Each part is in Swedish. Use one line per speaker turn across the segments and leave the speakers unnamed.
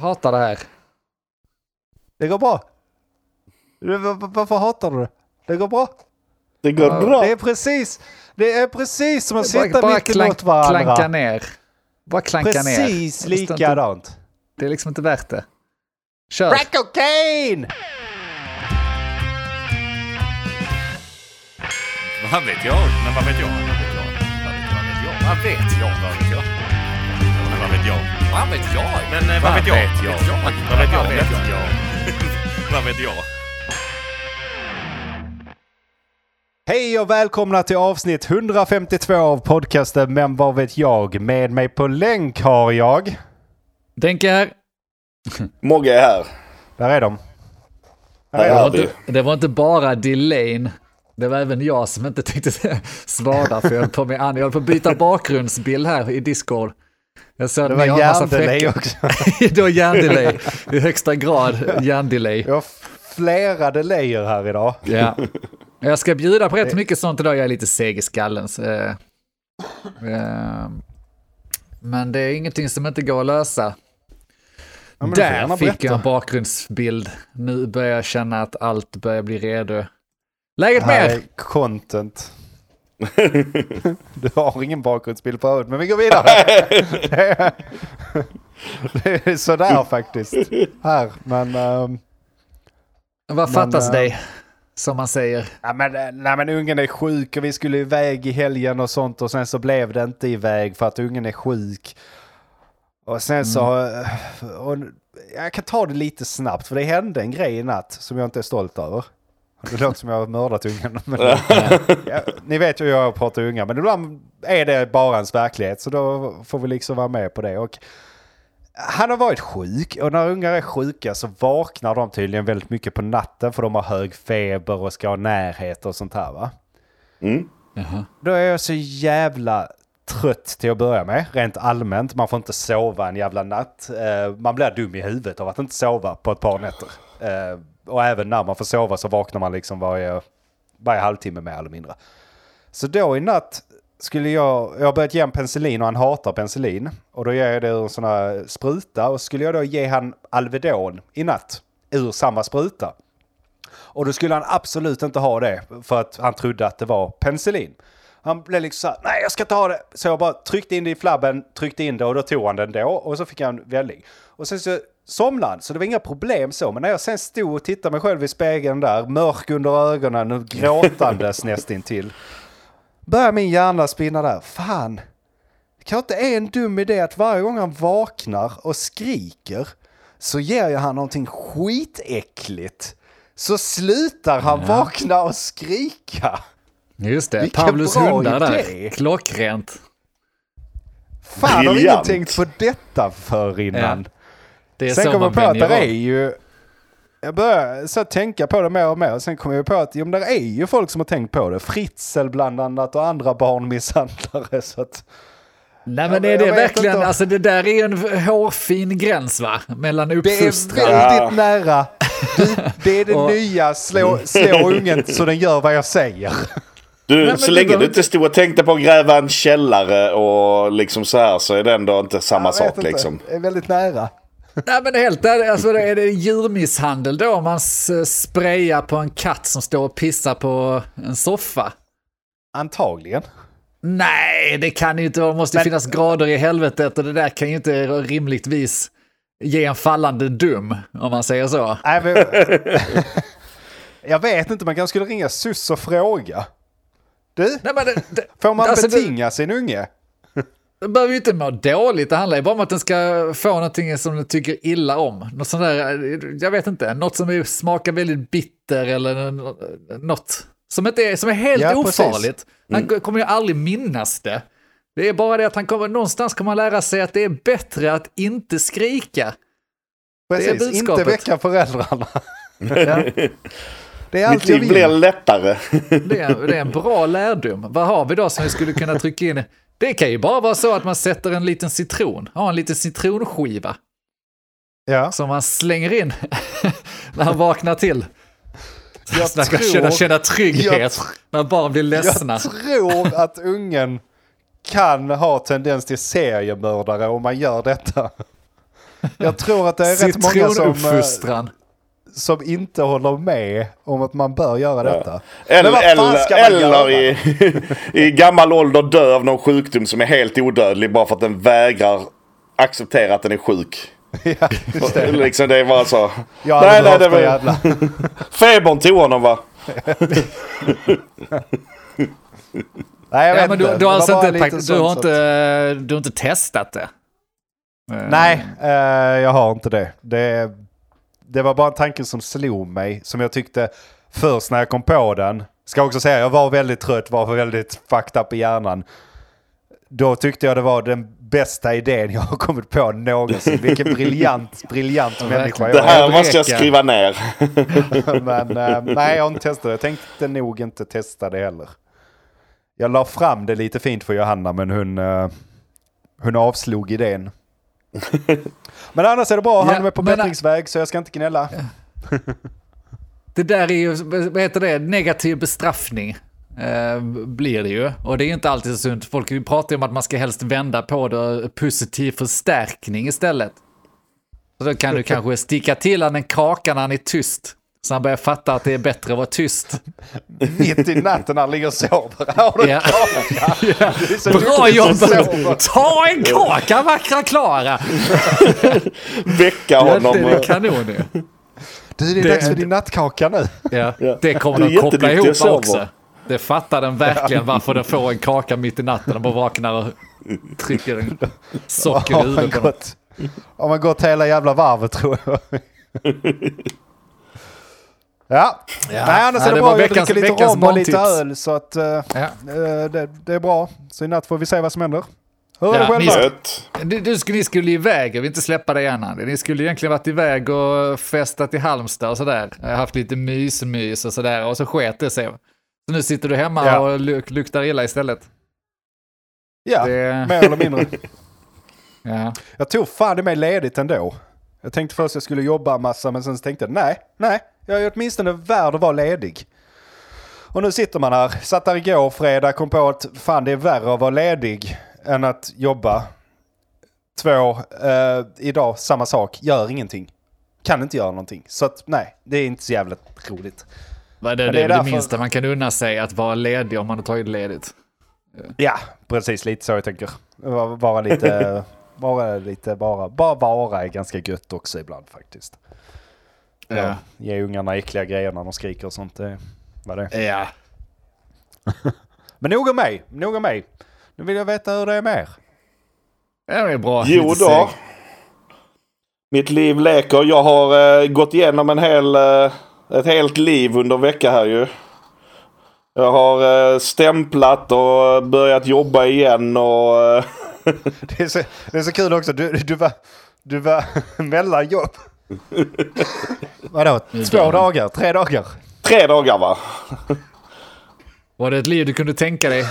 Hatar det här.
Det går bra. Varför hatar du det? Det går bra.
Det går
Ja,
bra.
Det är precis, det är precis som att
Bara,
sitta
bara
mitt
klank,
emot varandra.
klanka ner. Bara klanka ner.
Precis
Det står inte-
likadant.
Det är liksom inte värt det. Kör.
Crack cocaine!
Vad vet jag? Men vad vet jag? Vad vet jag? Vad vet jag? Vad vet jag? Vad vet jag? Vet jag? Vad vet jag? Men eh, vad vet jag? Vad vet jag? Vad vet jag? Vad vet jag?
Hej och välkomna till avsnitt 152 av podcasten Men vad vet jag? Med mig på länk har jag...
Denke här.
Mogge är här.
Där är de. Där är
Det var, inte, det var inte bara delayn. Det var även jag som inte tänkte svara för jag höll på med an- jag höll på att byta bakgrundsbild här i Discord. Jag såg
Det var
fräcka-
också.
det var hjärndelay. I högsta grad hjärndelay.
Jag har flera delayer här idag.
Ja. Jag ska bjuda på rätt mycket sånt idag, jag är lite seg i skallen. Så, eh, eh, men det är ingenting som inte går att lösa.
Ja,
Där fick jag en bakgrundsbild. Nu börjar jag känna att allt börjar bli redo. Läget med
är content. Du har ingen bakgrundsbild förut, men vi går vidare. Det är, det är sådär faktiskt. Här, men... ehm,
Vad
Men,
fattas
eh,
dig? Som man säger.
Ja, men, eh, nej, men ungen är sjuk och vi skulle iväg i helgen och sånt och sen så blev det inte iväg för att ungen är sjuk. Och sen så... eh, Och, jag kan ta det lite snabbt för det hände en grej i natt som jag inte är stolt över. Det låter som jag har mördat ungen. Men, ja, ni vet ju hur jag pratar unga men ibland är det bara ens verklighet så då får vi liksom vara med på det. Och han har varit sjuk och när ungar är sjuka så vaknar de tydligen väldigt mycket på natten för de har hög feber och ska ha närhet och sånt här va.
Mm.
Jaha.
Då är jag så jävla trött till att börja med, rent allmänt. Man får inte sova en jävla natt. Eh, man blir dum i huvudet av att inte sova på ett par nätter. Och även när man får sova så vaknar man liksom varje, varje halvtimme mer eller mindre. Så då i natt skulle jag, jag har börjat ge honom penicillin och han hatar penicillin. Och då ger jag det ur en sån här spruta och skulle jag då ge han Alvedon i natt ur samma spruta. Och då skulle han absolut inte ha det för att han trodde att det var penicillin. Han blev liksom såhär, nej jag ska inte ha det. Så jag bara tryckte in det i flabben, tryckte in det och då tog han den då. Och så fick han välling. Och sen så somnade så det var inga problem så. Men när jag sen stod och tittade mig själv i spegeln där, mörk under ögonen och gråtandes nästintill. Började min hjärna spinna där, fan. Det kanske inte är en dum idé att varje gång han vaknar och skriker så ger jag han någonting skitäckligt. Så slutar han
Ja.
vakna och skrika.
Just det,
Vilken
Pavlos hundar
idé.
där. Klockrent.
Fan har ingen
Briljant.
tänkt på detta för innan.
Det är
Sen
så
kom
man
jag på att det är ju... Jag började så tänka på det mer och mer. Sen kom jag på att jo, men det är ju folk som har tänkt på det. Fritzl bland annat och andra barnmisshandlare. Så att,
Nej men
Ja,
är det verkligen,
inte.
alltså det där är ju en hårfin gräns va? Mellan
det är
uppfostran.
väldigt
Ja.
nära. Du, det är det
Och-
nya. Slå, slå ungen så den gör vad jag säger.
Du,
men
så
du
länge du inte stod och tänkte på att gräva en källare och liksom så här så är det ändå inte samma sak
inte.
liksom.
Det är väldigt nära.
Nej men helt ärligt, alltså är det djurmisshandel då om man sprayar på en katt som står och pissar på en soffa?
Antagligen.
Nej, det kan ju inte vara, det måste
Men-
finnas grader i helvetet och det där kan ju inte rimligtvis ge en fallande dum, om man säger så.
Nej, men, jag vet inte, man kanske skulle ringa SUS och fråga. Du,
Nej, men det, det,
får man
alltså, det-
betinga sin unge?
Det behöver ju inte må dåligt, det handlar ju bara om att den ska få någonting som den tycker illa om. Något sånt där, jag vet inte, något som är, smakar väldigt bitter eller nå- något som, inte är, som är helt
Ja,
ofarligt. Han kommer ju aldrig minnas det. Det är bara det att han kommer, någonstans kommer han lära sig att det är bättre att inte skrika.
Precis, inte väcka föräldrarna. ja. Det är
Mitt liv blir lättare.
Det är, det är en bra lärdom. Vad har vi då som vi skulle kunna trycka in? Det kan ju bara vara så att man sätter en liten citron, har en liten citronskiva
Ja.
som man slänger in när han vaknar till.
Jag
Så
tror-
känna, känna trygghet
jag
när barn blir ledsna.
Jag tror att ungen kan ha tendens till seriemördare om man gör detta. Jag tror att det är rätt många som, eh,
Citronuppfostran.
Som inte håller med om att man bör göra detta.
Eller,
ska
eller, eller
göra?
i, i gammal ålder dö av någon sjukdom som är helt odödlig bara för att den vägrar acceptera att den är sjuk.
Ja, just det.
liksom det är bara så.
Jag
nej, nej, det var,
jävla...
febern tog honom va?
Nej, jag
Ja,
vet
men du,
inte.
du, har alltså
var
inte, du,
sånt
har inte, du har inte testat det? Eh,
Nej, eh, jag har inte det. det. Det var bara en tanke som slog mig, som jag tyckte först när jag kom på den. Ska också säga, jag var väldigt trött, var väldigt fucked up i hjärnan. Då tyckte jag det var den bästa idén jag har kommit på någonsin. Vilken briljant, briljant människa
Det
jag är.
här måste jag skriva ner.
Men eh, nej, jag har inte testat det. Jag tänkte nog inte testa det heller. Jag la fram det lite fint för Johanna, men hon, eh, hon avslog idén. Men annars är det bra. Han
Ja,
är på bättringsväg, så jag ska inte gnälla.
Det där är ju, vad heter det, negativ bestraffning. Eh, blir det ju. Och det är inte alltid så sunt. Folk pratar ju om att man ska helst vända på det positiv förstärkning istället. Så då kan du kanske sticka till han en kaka när han är tyst. Så han börjar fatta att det är bättre att vara tyst.
Mitt i natten när han ligger och sover. Har du
Ja.
Det så
Bra jobbat! Ta en kaka vackra Klara!
Väcka
Ja,
honom.
det är kanon ju.
Du, det är
Det-
dags för din nattkaka nu.
Ja,
Ja.
det kommer de koppla ihop också. Det fattar den verkligen varför den får en kaka mitt i natten och bara vaknar och trycker en socker i huvudet på den.
har man gått hela jävla varvet tror jag. Ja, nej annars
Ja,
är det,
det
bra.
var
Jag
veckans-
dricker lite rom och lite öl så att eh,
Ja.
eh, det, det är bra. Så i natt får vi se vad som händer. Hur är
Ja,
det själva?
ni-. Du, du, skulle- ni skulle iväg, jag vill inte släppa det gärna. Ni skulle egentligen varit iväg och festat i Halmstad och sådär. Jag har haft lite mys-mys och sådär och så sket det sig. Så nu sitter du hemma
Ja.
och luk- luktar illa istället.
Ja,
Det,
mer eller mindre.
ja.
Jag tog fan i mig ledigt ändå. Jag tänkte först att jag skulle jobba en massa men sen tänkte jag nej, nej, jag är åtminstone värd att vara ledig. Och nu sitter man här, satt där igår fredag, kom på att fan det är värre att vara ledig än att jobba. Två, eh, idag samma sak, gör ingenting. Kan inte göra någonting. Så att nej, det är inte så jävla roligt.
Vad det,
Men
det
det är
är det
därför-
minsta man kan unna sig, att vara ledig om man har tagit ledigt.
Ja, precis lite så jag tänker. Vara lite, vara lite, bara, bara vara är ganska gött också ibland faktiskt. Ja.
Ja.
Ge ungarna äckliga grejer när de skriker och sånt. Det, vad det
ja.
Men nog om mig, nog om mig. Nu vill jag veta hur det är med er.
Det är bra.
Jo då. Mitt liv leker. Jag har eh, gått igenom en hel, eh, ett helt liv under vecka här ju. Jag har eh, stämplat och börjat jobba igen och... Eh,
Det är så, det är så kul också. Du, du var, du var mellan jobb. Vadå? Två dagar? Tre dagar?
tre dagar va?
Var det ett liv du kunde tänka dig?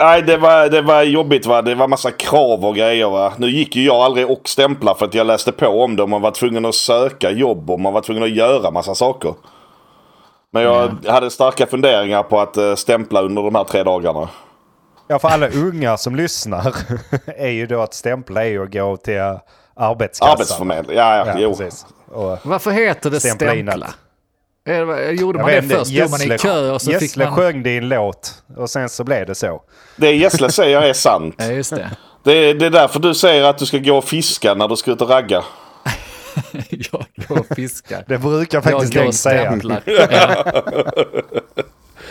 Nej, det var, det var jobbigt va. Det var massa krav och grejer va. Nu gick ju jag aldrig och stämpla för att jag läste på om det. Man var tvungen att söka jobb och man var tvungen att göra massa saker. Men jag hade starka funderingar på att eh, stämpla under de här tre dagarna.
Ja, för alla unga som lyssnar är ju då att stämpla är ju att gå till arbetskassan.
Arbetsförmedling. Ja, ja,
Ja,
jo.
precis. Och,
Varför heter det
Stämpla
stämpla? Eh, vad- Gjorde man det först? Stod man i kö och så fick man...
sjöng din låt och sen så blev det så.
Det Gessle säger är sant.
Ja, just det.
Det är, det är därför du säger att du ska gå och fiska när du ska ut och ragga.
jag går och fiskar.
Det brukar
Jag
faktiskt
och
säga.
Ja.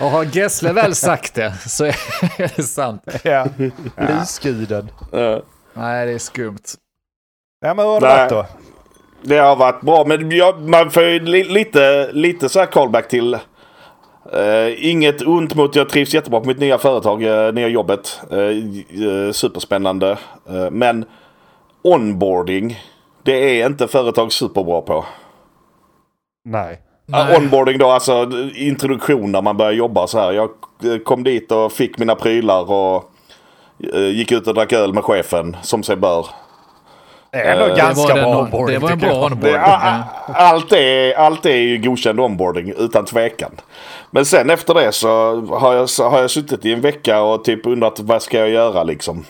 Och har Gessle väl sagt det så är det sant.
Ja, lysguden.
Eh,
Nej, det är skumt.
Ja, men hur har det varit då?
Det har varit bra. Men jag, man får ju li, lite, lite så här callback till. eh, inget ont mot, jag trivs jättebra på mitt nya företag, uh, nya jobbet. Eh, superspännande. Men onboarding, det är inte företag superbra på.
Nej.
Nej.
onboarding då, alltså introduktion när man börjar jobba så här. Jag kom dit och fick mina prylar och gick ut och drack öl med chefen som sig bör.
Det är ändå
Eh,
ganska bra onboarding
det var en bra onboarding.
Allt, är, allt är ju godkänd onboarding utan tvekan. Men sen efter det så har jag, så har jag suttit i en vecka och typ undrat vad ska jag göra liksom.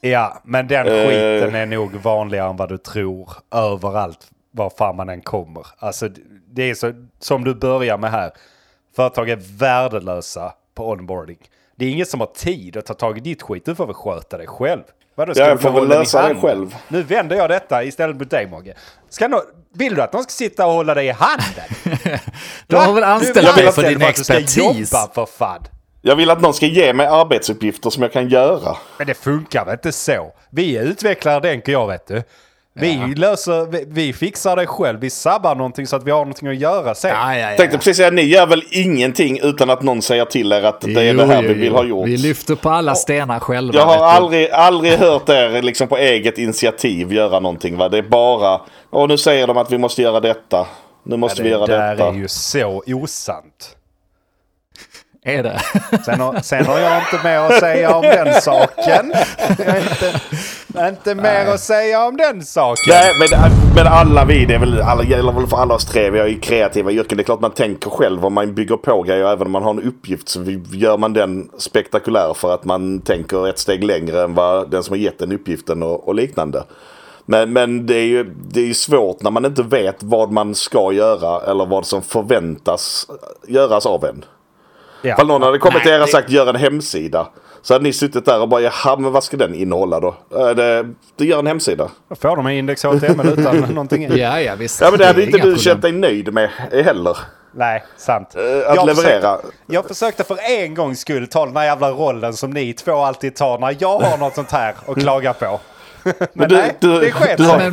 Ja, men den
Eh.
skiten är nog vanligare än vad du tror överallt var fan man än kommer. Alltså det är så som du börjar med här. Företag är värdelösa på onboarding. Det är ingen som har tid att ta tag i ditt skit. Du får väl sköta dig själv. Vadå, ska
Ja, jag
du
får
få
väl lösa det själv.
Nu vänder jag detta istället mot dig Mogge. Ska nå- vill du att någon ska sitta och hålla dig i handen?
Du har väl anställt dig för din
att du ska
expertis?
jobba för fan.
Jag vill att någon ska ge mig arbetsuppgifter som jag kan göra.
Men det funkar väl inte så? Vi är utvecklare Denke jag vet du. Vi löser, vi, vi fixar det själv. Vi sabbar någonting så att vi har någonting att göra sen.
Ja, ja, ja.
Tänkte precis säga, ni gör väl ingenting utan att någon säger till er att det är det här vi vill ha gjort.
Vi lyfter på alla stenar själva.
Jag har aldrig, aldrig hört er liksom på eget initiativ göra någonting. Va? Det är bara, och nu säger de att vi måste göra detta. Nu måste
Ja,
vi
det
göra
där
detta.
är ju så osant.
Är det?
Sen har, sen har jag inte mer att säga om den saken. Jag har inte, inte mer att säga om den saken.
Nej, men, men alla vi, det är väl, alla, gäller väl för alla oss tre. Vi har ju kreativa yrken. Det är klart man tänker själv om man bygger på grejer. Även om man har en uppgift så gör man den spektakulär för att man tänker ett steg längre än vad den som har gett den uppgiften och, och liknande. Men, men det är ju det är ju svårt när man inte vet vad man ska göra eller vad som förväntas göras av en.
Ja.
Ifall någon hade kommit till er och sagt gör en hemsida. Så hade ni suttit där och bara jaha men vad ska den innehålla då? Äh, Det, det gör en hemsida.
Då får de en index HTML utan någonting i.
Ja, ja, visst.
Ja men det hade
är
inte du
problem.
känt dig nöjd med heller.
Nej, sant.
Eh, Att
Jag
leverera.
Försökte, jag försökte för en gångs skull ta den här jävla rollen som ni två alltid tar när jag har något sånt här att klaga på. Men,
du-
nej,
du-
det sket sig.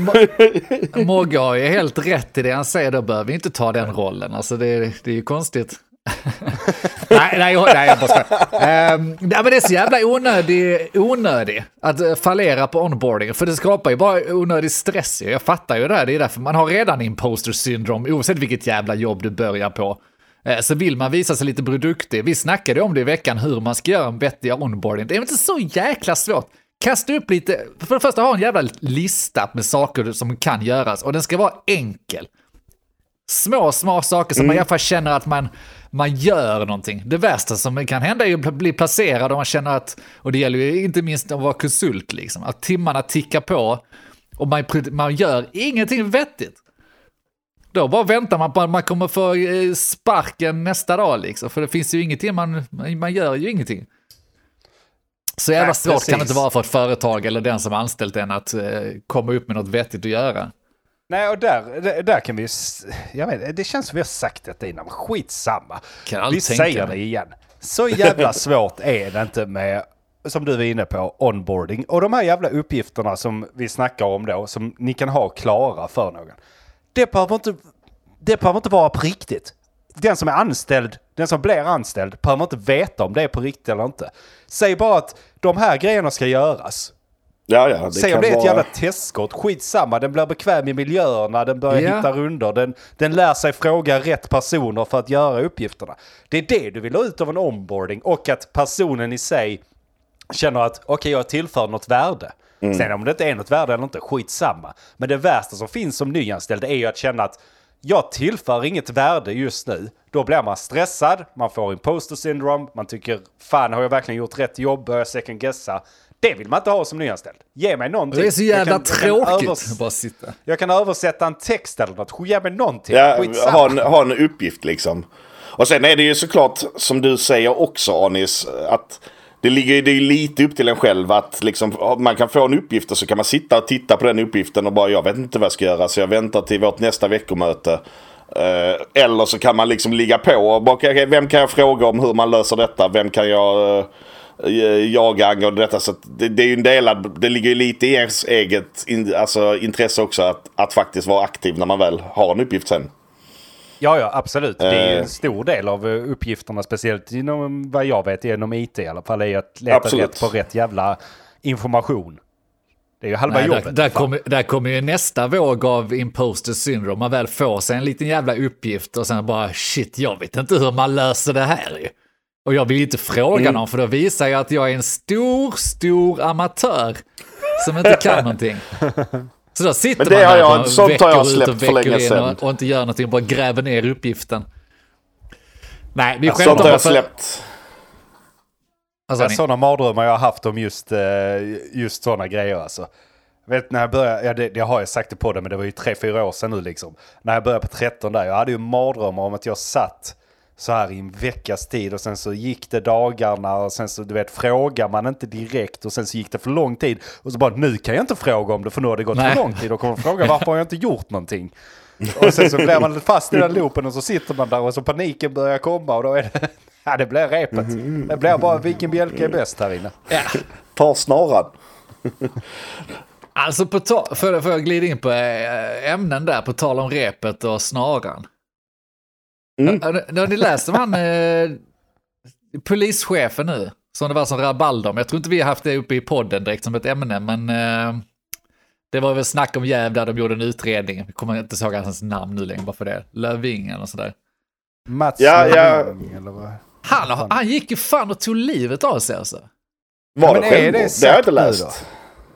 Men Mogge har ju helt rätt i det han säger, då behöver vi inte ta den rollen. Alltså det, det är ju konstigt. nej, nej, jag- nej, jag bara skojar. Ehm, nej, men det är så jävla onödig, onödig att eh, fallera på onboarding. För det skapar ju bara onödig stress. Jag fattar ju det. här. Det är därför man har redan imposter syndrom, oavsett vilket jävla jobb du börjar på. Eh, Så vill man visa sig lite produktig. Vi snackade om det i veckan, hur man ska göra en vettig onboarding. Det är inte så jäkla svårt. Kasta upp lite, för det första ha en jävla lista med saker som kan göras och den ska vara enkel. Små, små saker som man i alla fall känner att man, man gör någonting. Det värsta som kan hända är att bli placerad och man känner att, och det gäller ju inte minst att vara konsult, liksom, att timmarna tickar på och man, man gör ingenting vettigt. Då bara väntar man på att man kommer få eh, sparken nästa dag, liksom, för det finns ju ingenting, man, man gör ju ingenting. Så jävla
Nej,
svårt kan det
precis.
inte vara för ett företag eller den som anställt en att eh, komma upp med något vettigt att göra.
Nej, och där, där, där kan vi Jag vet, det känns som vi har sagt detta innan, men skitsamma.
Kan
vi säger det igen. Så jävla svårt är det inte med, som du var inne på, onboarding. Och de här jävla uppgifterna som vi snackar om då, som ni kan ha klara för någon. Det behöver inte, det behöver inte vara på riktigt. Den som är anställd, den som blir anställd, behöver inte veta om det är på riktigt eller inte. Säg bara att de här grejerna ska göras.
Ja, ja. Det
Säg om det är ett
vara...
jävla testskott, skitsamma. Den blir bekväm i miljöerna, den börjar
Ja.
hitta runder, den, den lär sig fråga rätt personer för att göra uppgifterna. Det är det du vill ha ut av en onboarding och att personen i sig känner att okej, jag tillför något värde. Sen om det inte är något värde eller inte, skitsamma. Men det värsta som finns som nyanställd är ju att känna att jag tillför inget värde just nu. Då blir man stressad, man får imposter syndrome, man tycker fan har jag verkligen gjort rätt jobb, börjar second guessa. Det vill man inte ha som nyanställd. Ge mig någonting.
Det är så
Jag
jävla
kan- jag kan
tråkigt
övers-
att bara sitta.
Jag kan översätta en text eller något. Ge mig någonting.
Ja, ha en, ha en uppgift liksom. Och sen är det ju såklart som du säger också Anis. Att det ligger det är ju lite upp till en själv att liksom, man kan få en uppgift och så kan man sitta och titta på den uppgiften och bara jag vet inte vad jag ska göra så jag väntar till vårt nästa veckomöte. Eh, eller så kan man liksom ligga på och bara vem kan jag fråga om hur man löser detta? Vem kan jag eh, jaga angående detta? Så att det, det är ju en delad, det ligger ju lite i ens eget in, alltså, intresse också att, att faktiskt vara aktiv när man väl har en uppgift sen.
Ja, ja, absolut. Det är ju
Eh.
en stor del av eh, uppgifterna, speciellt inom vad jag vet inom IT i alla fall, är att leta
Absolut.
rätt på rätt jävla information. Det är ju halva
Nej, där,
jobbet.
där,
fan.
kommer, där kommer ju nästa våg av imposter syndrome. Man väl får sig en liten jävla uppgift och sen bara shit, jag vet inte hur man löser det här ju. Och jag vill inte fråga
Mm.
någon för då visar jag att jag är en stor, stor amatör som inte kan någonting. Så då sitter
Men det
man
har
där
jag-
på
sånt har jag släppt
och
för
veckor
länge
in
sedan.
Och, och inte gör någonting bara gräver ner uppgiften. Nej, vi
Sånt
skämtar
har
bara
jag
för...
släppt.
Ja,
ni?
sådana mardrömmar jag har haft om just, eh, just sådana grejer alltså. Jag vet när jag började, ja, det, det har jag sagt det på det men det var ju tre fyra år sedan nu liksom. När jag började på 13 där, jag hade ju mardrömmar om att jag satt så här i en veckas tid och sen så gick det dagarna och sen så du vet frågar man inte direkt och sen så gick det för lång tid och så bara nu kan jag inte fråga om det för nu har det gått
Nej.
för lång tid och kommer fråga varför har jag inte gjort någonting. Och sen så blir man fast i den loopen och så sitter man där och så paniken börjar komma och då är det, ja det blir repet. Det blir bara vilken bjälke är bäst här inne.
Ja.
Ta snaran.
Alltså, på ta- för, för att glida in på eh, ämnen där, på tal om repet och snaran.
Mm.
Har, ni- läst om han eh, polischefen nu? Som det var som rabalder om. Jag tror inte vi har haft det uppe i podden direkt som ett ämne, men eh, det var väl snack om jäv där de gjorde en utredning. Jag kommer inte ihåg hans namn nu längre bara för det. Löving eller sådär.
Mats
Ja, ja.
Eller vad?
Han, han gick ju fan och tog livet av sig alltså.
Var
men
det
är
självmord?
det
Det, har jag inte läst.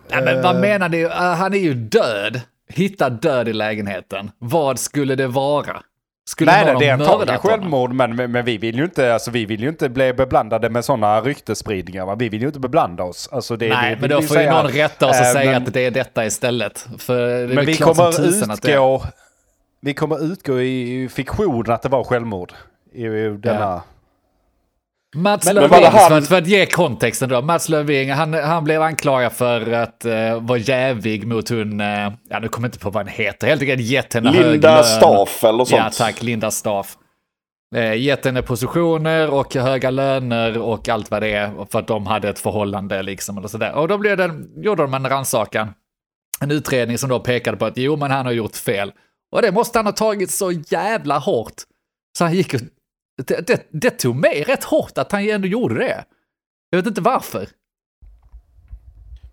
Nej, men vad menar ni? Uh, han är ju död. Hittad död i lägenheten. Vad skulle det vara? Skulle
Nej, det är antagligen självmord, men, men, vi vill ju inte, alltså, vi vill ju inte bli beblandade med sådana ryktespridningar. Va? Vi vill ju inte beblanda oss. Alltså, det,
Nej,
det,
men då får ju någon rätta oss och
Eh,
säga
men-
att det är detta istället. För det
Men vi kommer utgå, vi kommer utgå i fiktionen att det var självmord. I, i denna...
Mats
Men-
men
Löfving,
han-
för, att, ge kontexten då. Mats Löfving, han, han blev anklagad för att uh, vara jävig mot hon, uh, ja nu kommer jag inte på vad han heter, helt enkelt gett henne hög
Linda
lön.
Staff eller sånt.
Ja tack, Linda Staff. Eh, gett henne positioner och höga löner och allt vad det är för att de hade ett förhållande liksom. Eller sådär. Och då blev det, gjorde de en rannsakan. En utredning som då pekade på att jo men han har gjort fel. Och det måste han ha tagit så jävla hårt. Så han gick och, det, det, det tog mig rätt hårt att han ändå gjorde det. Jag vet inte varför.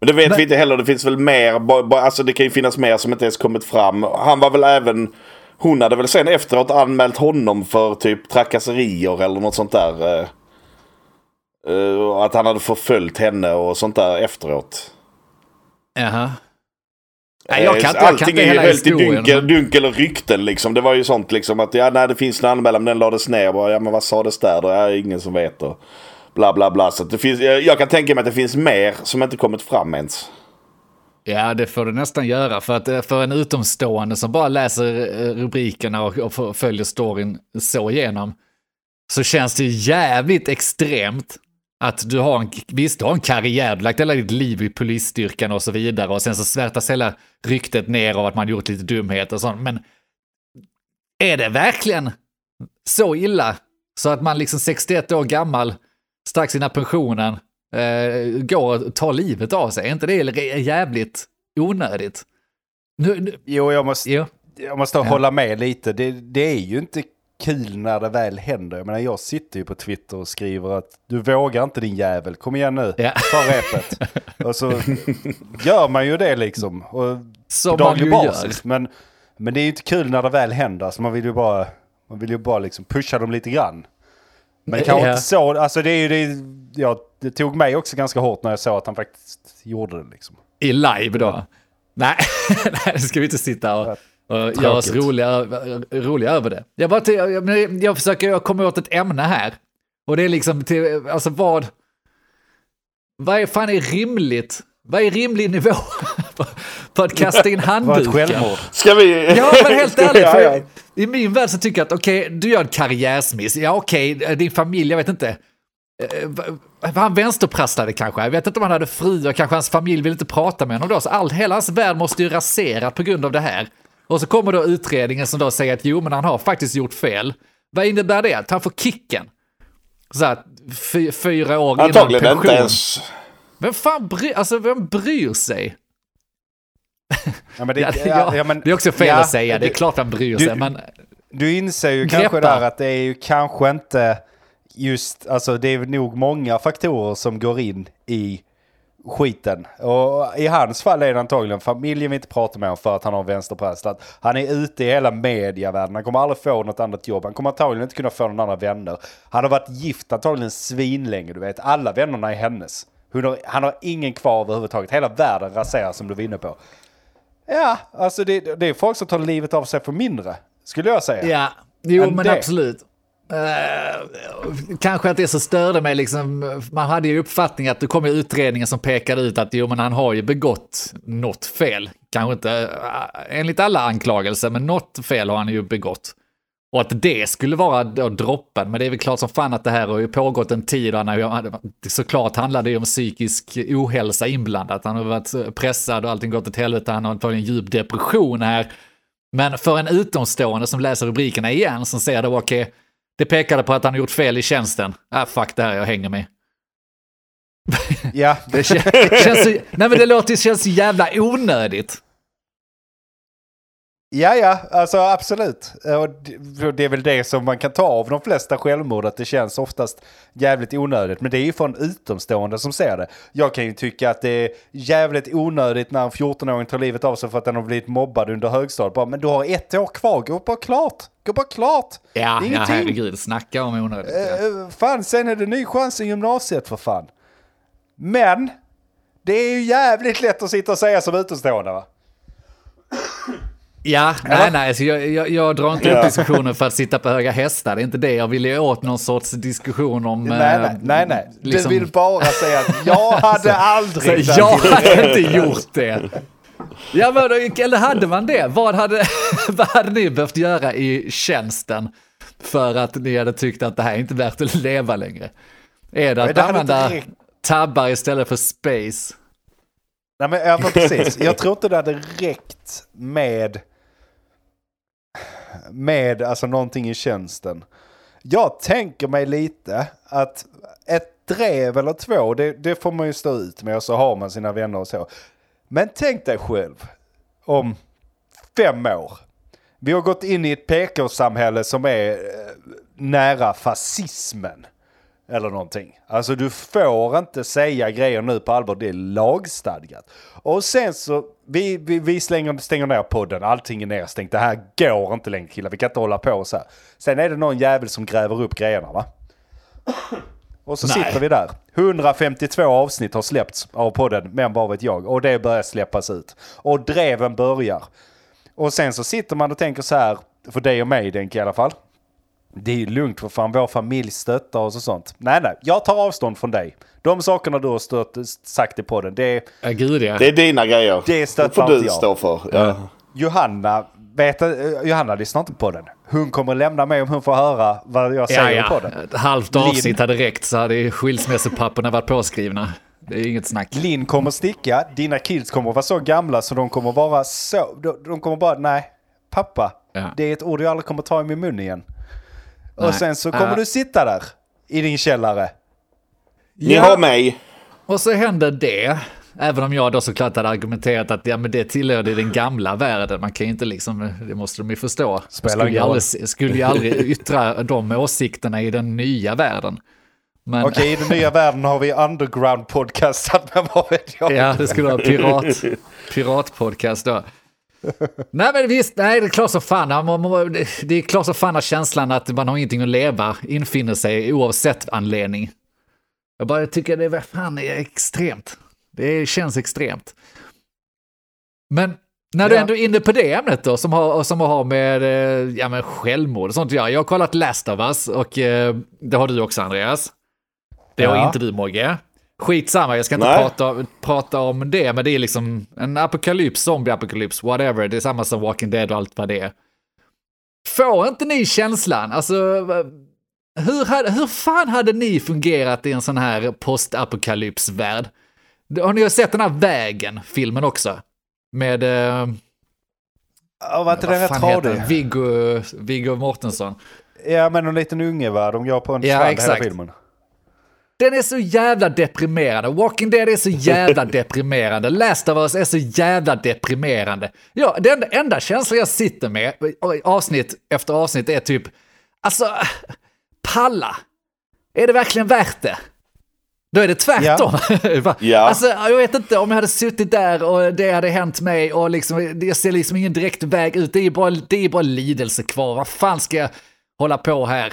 Men det vet
Men-
vi inte heller. Det finns väl mer. Alltså det kan ju finnas mer som inte ens kommit fram. Han var väl även... Hon hade väl sen efteråt anmält honom för typ trakasserier eller något sånt där. eh. Eh, att han hade förföljt henne och sånt där efteråt.
Jaha. Nej, jag kan inte, jag kan inte hela
helt i
historien.
dunkel, dunkel och rykten liksom. Det var ju sånt liksom att ja, nej, det finns en anmälan men den lades ner. Bara, ja men vad sades där då? Ja, ingen som vet. Och bla bla bla. Så det finns, jag, kan tänka mig att det finns mer som inte kommit fram ens.
Ja, det får du nästan göra. För att eh, för en utomstående som bara läser eh, rubrikerna och, och följer storyn så igenom, så känns det jävligt extremt att du har en, visst, du har en karriär, du har lagt hela ditt liv i polisstyrkan och så vidare och sen så svärtas hela ryktet ner av att man gjort lite dumhet och sånt. Men är det verkligen så illa så att man liksom 61 år gammal, strax innan pensionen, eh, går och tar livet av sig? Är inte det jävligt onödigt? Nu, nu,
Jo, jag måste,
jo.
jag måste hålla med lite. Det, det är ju inte kul när det väl händer. Jag menar, jag sitter ju på Twitter och skriver att du vågar inte din jävel, kom igen nu,
Ja.
ta repet. och så gör man ju det liksom. Och
Som
på daglig basis. Men, men det är ju inte kul när det väl händer. Så man vill ju bara, man vill ju bara liksom pusha dem lite grann. Men kanske
Ja.
inte så, alltså det är ju det, ja, det tog mig också ganska hårt när jag såg att han faktiskt gjorde det liksom.
I live då? Nej, nej, det ska vi inte sitta och, oss
Tråkigt.
roliga, roliga över det. Jag, bara, till- jag, jag försöker komma åt ett ämne här. Och det är liksom, till, alltså vad... Vad är fan är rimligt? Vad är rimlig nivå på, att kasta in handduken?
ett självmord.
Ska vi...
Ja, men helt ärligt.
ja,
För
ja.
I min värld så tycker jag att okej, du gör en karriärsmiss. Ja, okej, din familj, jag vet inte. Eh, va- Var han vänsterprasslade kanske? Jag vet inte om han hade fru och kanske hans familj vill inte prata med honom då. Så all, hela hans värld måste ju raserat på grund av det här. Och så kommer då utredningen som då säger att jo, men han har faktiskt gjort fel. Vad innebär det? Att han får kicken? Så här, fy, fyra år
Antagligen
innan
inte
pension.
ens...
Vem fan bry, alltså, vem bryr sig?
Ja, men det,
Ja,
ja,
ja,
men-
det är också fel
ja,
att säga, det är
du-
klart han bryr
du-
sig, men
Du inser ju
Greppa.
kanske där att det är ju kanske inte just, alltså det är nog många faktorer som går in i skiten. Och i hans fall är det antagligen familjen vi inte pratar med om för att han har vänsterprasslat. Han är ute i hela mediavärlden, han kommer aldrig få något annat jobb. Han kommer antagligen inte kunna få några andra vänner. Han har varit gift antagligen svinlänge, du vet. Alla vännerna är hennes. Har, han har ingen kvar överhuvudtaget. Hela världen raseras som du var inne på. Ja, alltså det, det är folk som tar livet av sig för mindre, skulle jag säga.
Ja, jo men
det.
absolut. Eh, kanske att det så störde mig, liksom, man hade ju uppfattning att det kom ju utredningar som pekade ut att jo, men han har ju begått något fel. Kanske inte eh, enligt alla anklagelser, men något fel har han ju begått. Och att det skulle vara då droppen, men det är väl klart som fan att det här har ju pågått en tid och han har såklart handlade det ju om psykisk ohälsa inblandat. Han har varit pressad och allting gått åt helvete, han har antagligen en djup depression här. Men för en utomstående som läser rubrikerna igen, som ser det, okej, okay, det pekade på att han gjort fel i tjänsten. Ah, fuck det här, jag hänger med.
Ja.
det, känns, känns så, nej men det låter, känns så jävla onödigt.
Ja, ja, alltså absolut. Och det är väl det som man kan ta av de flesta självmord, att det känns oftast jävligt onödigt. Men det är ju från utomstående som ser det. Jag kan ju tycka att det är jävligt onödigt när en 14-åring tar livet av sig för att den har blivit mobbad under högstadiet. Bara, men du har ett år kvar, gå bara klart! Gå bara klart!
Ja, ja herregud, snacka om onödigt. Ja.
Uh, fan, sen är det ny chans i gymnasiet för fan. Men, det är ju jävligt lätt att sitta och säga som utomstående va?
Ja, nej, nej, alltså jag, jag, jag drar inte upp diskussionen för att sitta på höga hästar. Det är inte det. Jag vill ju åt någon sorts diskussion om...
Nej, nej, eh, nej. nej. Liksom... Du vill bara säga att jag hade aldrig...
Så, jag hade inte gjort det. Ja, men, eller hade man det? Vad hade, vad hade ni behövt göra i tjänsten för att ni hade tyckt att det här är inte värt att leva längre? Är det att det använda tabbar istället för space?
Nej men, ja, men precis, jag tror inte det hade räckt med med alltså någonting i tjänsten. Jag tänker mig lite att ett drev eller två, det, det får man ju stå ut med och så har man sina vänner och så. Men tänk dig själv om fem år. Vi har gått in i ett PK-samhälle som är eh, nära fascismen. Eller någonting. Alltså du får inte säga grejer nu på allvar, det är lagstadgat. Och sen så, vi, vi, vi slänger, stänger ner podden, allting är nedstängt. Det här går inte längre killar, vi kan inte hålla på så här. Sen är det någon jävel som gräver upp grejerna va? Och så Nej. sitter vi där. 152 avsnitt har släppts av podden, men vad vet jag. Och det börjar släppas ut. Och dreven börjar. Och sen så sitter man och tänker så här, för dig och mig Denk i alla fall. Det är ju lugnt för fan, vår familj stöttar oss och sånt. Nej, nej, jag tar avstånd från dig. De sakerna du har stött, sagt i podden, det är...
Ja, gud ja.
Det är dina grejer.
Det stöttar
får du jag. stå för. Ja.
Johanna, vet, uh, Johanna lyssnar inte på den. Hon kommer lämna mig om hon får höra vad jag säger ja, ja. på den.
Ett halvt avsnitt Lin... hade räckt så hade skilsmässopapperna varit påskrivna. Det är inget snack.
Linn kommer sticka, dina kids kommer vara så gamla så de kommer vara så... De, de kommer bara, nej, pappa, ja. det är ett ord jag aldrig kommer ta i min mun igen. Och sen så kommer uh. du sitta där i din källare.
Ni ja. har mig.
Och så händer det. Även om jag då såklart hade argumenterat att ja, men det tillhörde den gamla världen. Man kan ju inte liksom, det måste de ju förstå. Spelar skulle, ju aldrig, skulle ju aldrig yttra de åsikterna i den nya världen.
Men... Okej, i den nya världen har vi underground-podcastat, men vad vet jag?
Ja, det skulle vara pirat, piratpodcast då nej men visst, nej det är klart som fan. Det är klart som fan att känslan att man har ingenting att leva infinner sig oavsett anledning. Jag bara tycker det är, fan, är extremt. Det känns extremt. Men när du ja. ändå är inne på det ämnet då, som har, som har med eh, ja, men självmord och sånt ja. Jag har kollat Last of Us och eh, det har du också Andreas. Det ja. har inte du Mogge. Skitsamma, jag ska inte prata, prata om det, men det är liksom en apokalyps, zombie-apokalyps, whatever. Det är samma som Walking Dead och allt vad det är. Får inte ni känslan, alltså hur, hade, hur fan hade ni fungerat i en sån här postapokalypsvärld? Har ni sett den här Vägen-filmen också? Med... Eh,
ja, var inte den rätt tradig?
Viggo, Viggo Mortensson.
Ja, men en liten unge va? De går på en ja, exakt. hela filmen.
Den är så jävla deprimerande. Walking Dead är så jävla deprimerande. Last of Us är så jävla deprimerande. Ja, den enda känslan jag sitter med avsnitt efter avsnitt är typ, alltså, palla. Är det verkligen värt det? Då är det tvärtom. Ja. ja. Alltså, jag vet inte om jag hade suttit där och det hade hänt mig och liksom, jag ser liksom ingen direkt väg ut. Det är bara, det är bara lidelse kvar. Vad fan ska jag hålla på här?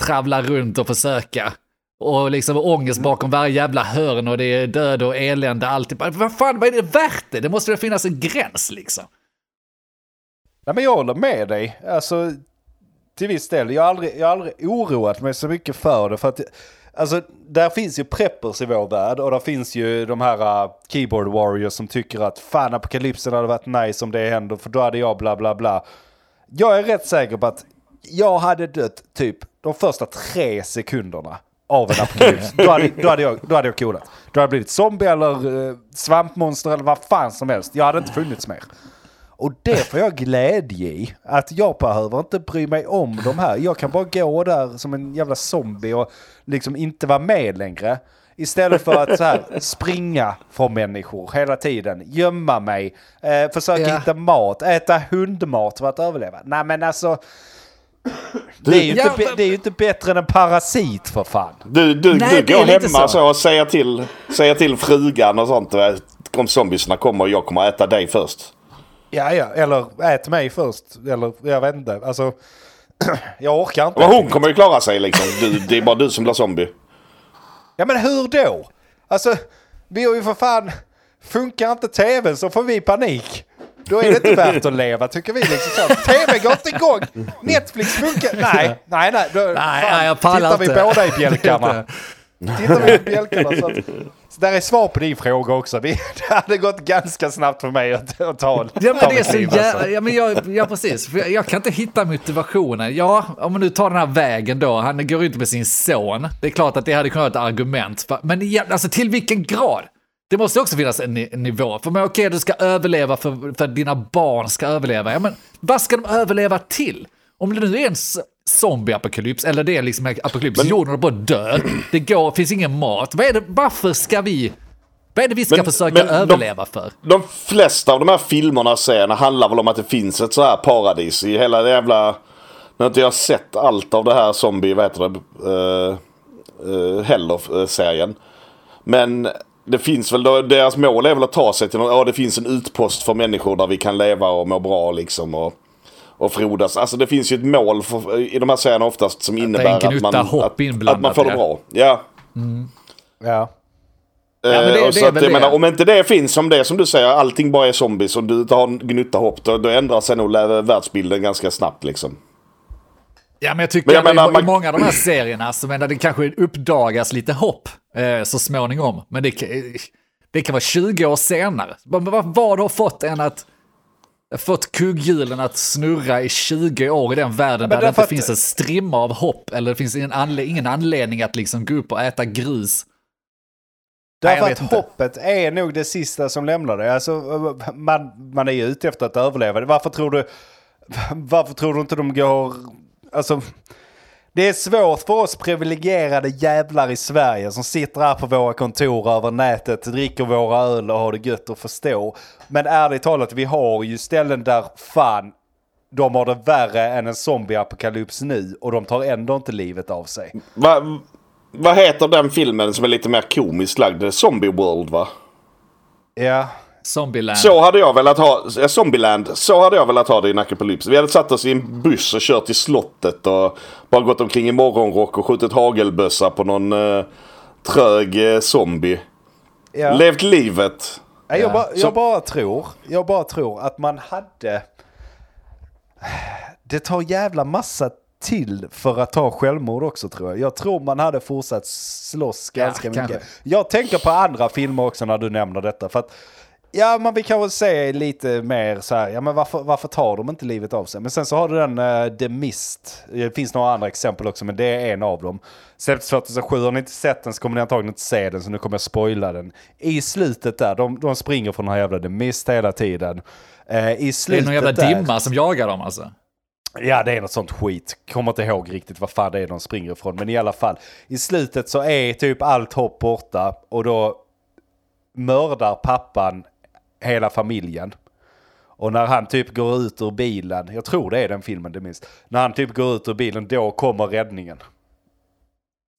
Travla runt och försöka. Och liksom ångest bakom varje jävla hörn och det är död och elände, alltid. Vad fan, vad är det värt det? Det måste väl finnas en gräns liksom.
Nej men jag håller med dig. Alltså, till viss del. Jag har, aldrig, jag har aldrig oroat mig så mycket för det. För att, alltså, där finns ju preppers i vår värld och där finns ju de här uh, keyboard warriors som tycker att fan apokalypsen hade varit nice om det händer för då hade jag bla bla bla. Jag är rätt säker på att jag hade dött typ de första tre sekunderna av en apokalyps. då, hade, då, hade jag, då hade jag coolat. Då hade jag blivit zombie eller uh, svampmonster eller vad fan som helst. Jag hade inte funnits mer. Och det får jag glädje i. Att jag behöver inte bry mig om de här. Jag kan bara gå där som en jävla zombie och liksom inte vara med längre. Istället för att så här, springa från människor hela tiden, gömma mig, eh, försöka
Ja.
hitta mat, äta hundmat för att överleva. Nej men alltså, det är, ju inte, det är ju inte bättre än en parasit för fan.
Du, du,
Nej,
du går hemma
så.
så. och säger till, säger till frugan och sånt. Om zombiesna kommer och jag kommer äta dig först.
Ja, ja, eller ät mig först, eller jag vet inte. Alltså, jag orkar inte.
Men hon kommer ju klara sig liksom. Du, det är bara du som blir zombie.
Ja men hur då? Alltså, vi har ju för fan... Funkar inte tvn så får vi panik. Då är det inte värt att leva tycker vi liksom så. TV går inte igång. Netflix funkar... Nej, nej, nej. Då,
Nej, nej, jag pallar
tittar vi
inte.
båda i bjälkarna. Tittar vi i bjälkarna så att... Så där är svar på din fråga också. Vi, det hade gått ganska snabbt för mig att, att ta,
Ja, men
ta
det är så
liv,
jä...
alltså.
ja, men jag, ja, precis. Jag, jag kan inte hitta motivationen. Ja, om man nu tar den här vägen då. Han går ut med sin son. Det är klart att det hade kunnat vara ett argument. Men ja, alltså till vilken grad? Det måste också finnas en, ni- en nivå. För men okej, du ska överleva för, för dina barn ska överleva. Ja, men vad ska de överleva till? Om det nu är en zombieapokalyps, eller det är liksom en apokalyps, jorden håller på att dö, det går, finns ingen mat. Vad är det, varför ska vi, vad är det vi ska
Men-
försöka
men de-
överleva för?
De flesta av de här filmerna och serierna handlar väl om att det finns ett så här paradis i hela det jävla... Nu har inte jag sett allt av det här zombie, vad heter det, uh, uh, Heller-serien. Men det finns väl, då, deras mål är väl att ta sig till någon, ja det finns en utpost för människor där vi kan leva och må bra liksom. Och, och frodas. Alltså det finns ju ett mål för, i de här serierna oftast som innebär att man, att, att man får det bra. Ja.
Ja.
Ja, men det-
Eh,
det
så
är
att, jag
det.
menar, om inte det finns, om det som du säger, allting bara är zombies och du inte har en gnutta hopp, då, då ändrar sig nog världsbilden ganska snabbt liksom.
Ja, men jag tycker
Men jag
att
menar,
i,
man-
i många av de här serierna så menar det kanske uppdagas lite hopp eh, så småningom. Men det, kan- det kan vara 20 år senare. Vad, har fått en att fått kugghjulen att snurra i 20 år i den världen där det inte
att-
finns en strimma av hopp eller det finns ingen, anle ingen anledning att liksom gå upp och äta grus. Nej,
Därför
vet
att
inte.
hoppet är nog det sista som lämnar dig. Alltså, man, man är ju ute efter att överleva. Varför tror du, varför tror du inte de går... Alltså, det är svårt för oss privilegierade jävlar i Sverige som sitter här på våra kontor över nätet, dricker våra öl och har det gött att förstå. Men ärligt talat, vi har ju ställen där fan, de har det värre än en zombieapokalyps nu och de tar ändå inte livet av sig.
Va, vad heter den filmen som är lite mer komiskt lagd? Zombie World va?
Ja,
Zombieland.
Så hade jag velat ha, eh, Zombieland, så hade jag velat ha det i Apocalypse. Vi hade satt oss i en buss och kört till slottet och bara gått omkring i morgonrock och skjutit hagelbössa på någon uh, trög eh, zombie.
ja.
Levt livet.
Nej, jag,
Ja.
bara, jag, bara tror, jag bara tror att man hade... Det tar jävla massa till för att ta självmord också tror jag. Jag tror man hade fortsatt slåss
Ja,
ganska mycket.
kanske.
Jag tänker på andra filmer också när du nämner detta. För att, ja, man vill kanske se lite mer så här, ja men varför, varför tar de inte livet av sig? Men sen så har du den uh, The Mist. Det finns några andra exempel också, men det är en av dem. Släpptes 2007, har ni inte sett den så kommer ni antagligen inte se den, så nu kommer jag spoila den. I slutet där, de, de springer från den här jävla The Mist hela tiden. Eh, I
det är
slutet
någon jävla
där,
dimma som jagar dem alltså.
Ja, det är något sånt skit. Kommer inte ihåg riktigt vad fan det är de springer ifrån. Men i alla fall, i slutet så är typ allt hopp borta och då mördar pappan hela familjen. Och när han typ går ut ur bilen, jag tror det är den filmen det minst. När han typ går ut ur bilen, då kommer räddningen.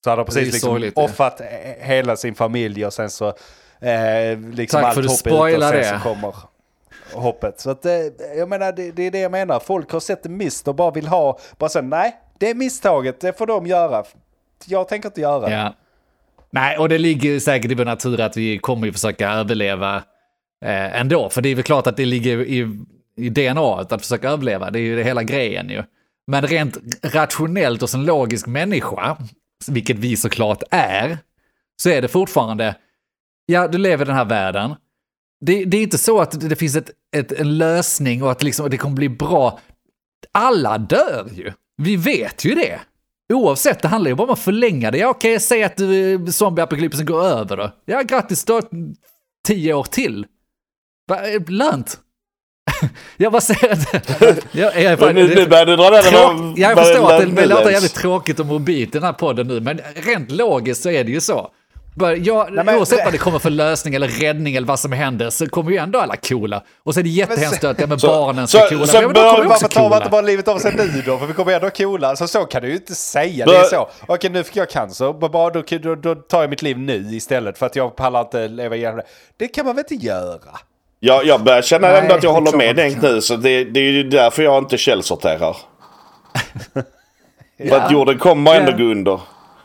Så han har precis liksom
sorgligt, det.
offrat he- hela sin familj och sen så eh, liksom
Tack för du
ute och
spoilar
sen
det.
så kommer hoppet. Så att, eh, jag menar, det, det är det jag menar. Folk har sett mist och bara vill ha, bara så nej, det är misstaget, det får de göra. Jag tänker inte göra det.
Ja. Nej, och det ligger säkert i vår natur att vi kommer ju försöka överleva eh, ändå. För det är väl klart att det ligger i, i DNA att försöka överleva. Det är ju det hela grejen ju. Men rent rationellt och som logisk människa, vilket vi såklart är, så är det fortfarande, ja, du lever i den här världen. Det, det är inte så att det finns ett, ett, en lösning och att liksom, det kommer bli bra. Alla dör ju. Vi vet ju det. Oavsett, det handlar ju bara om att förlänga det. Ja, okej, okay, säg att eh, zombieapokalypsen går över då. Ja, grattis då, tio år till. Lönt. jag bara säger att... jag, jag,
jag, nu, nu börjar du dra den
Jag förstår att det låter jävligt tråkigt och mobilt i den här podden nu, men rent logiskt så är det ju så. Ja, Nej, men, oavsett vad det kommer för lösning eller räddning eller vad som händer så kommer ju ändå alla coola. Och så är det jättehemskt att ja, men barnen ska coola. Så,
ja, men varför tar man inte bara livet av sig nu då? För vi kommer ändå coola. Så så kan du ju inte säga. Det är så. Okej, nu fick jag cancer. Bara, då, då, då tar jag mitt liv nu istället för att jag pallar inte leva igenom det. Det kan man väl inte göra?
Ja, jag börjar känna Nej, ändå att jag håller med Denk nu. Så det, det är ju därför jag inte källsorterar. ja. För att jorden kommer ändå gå under.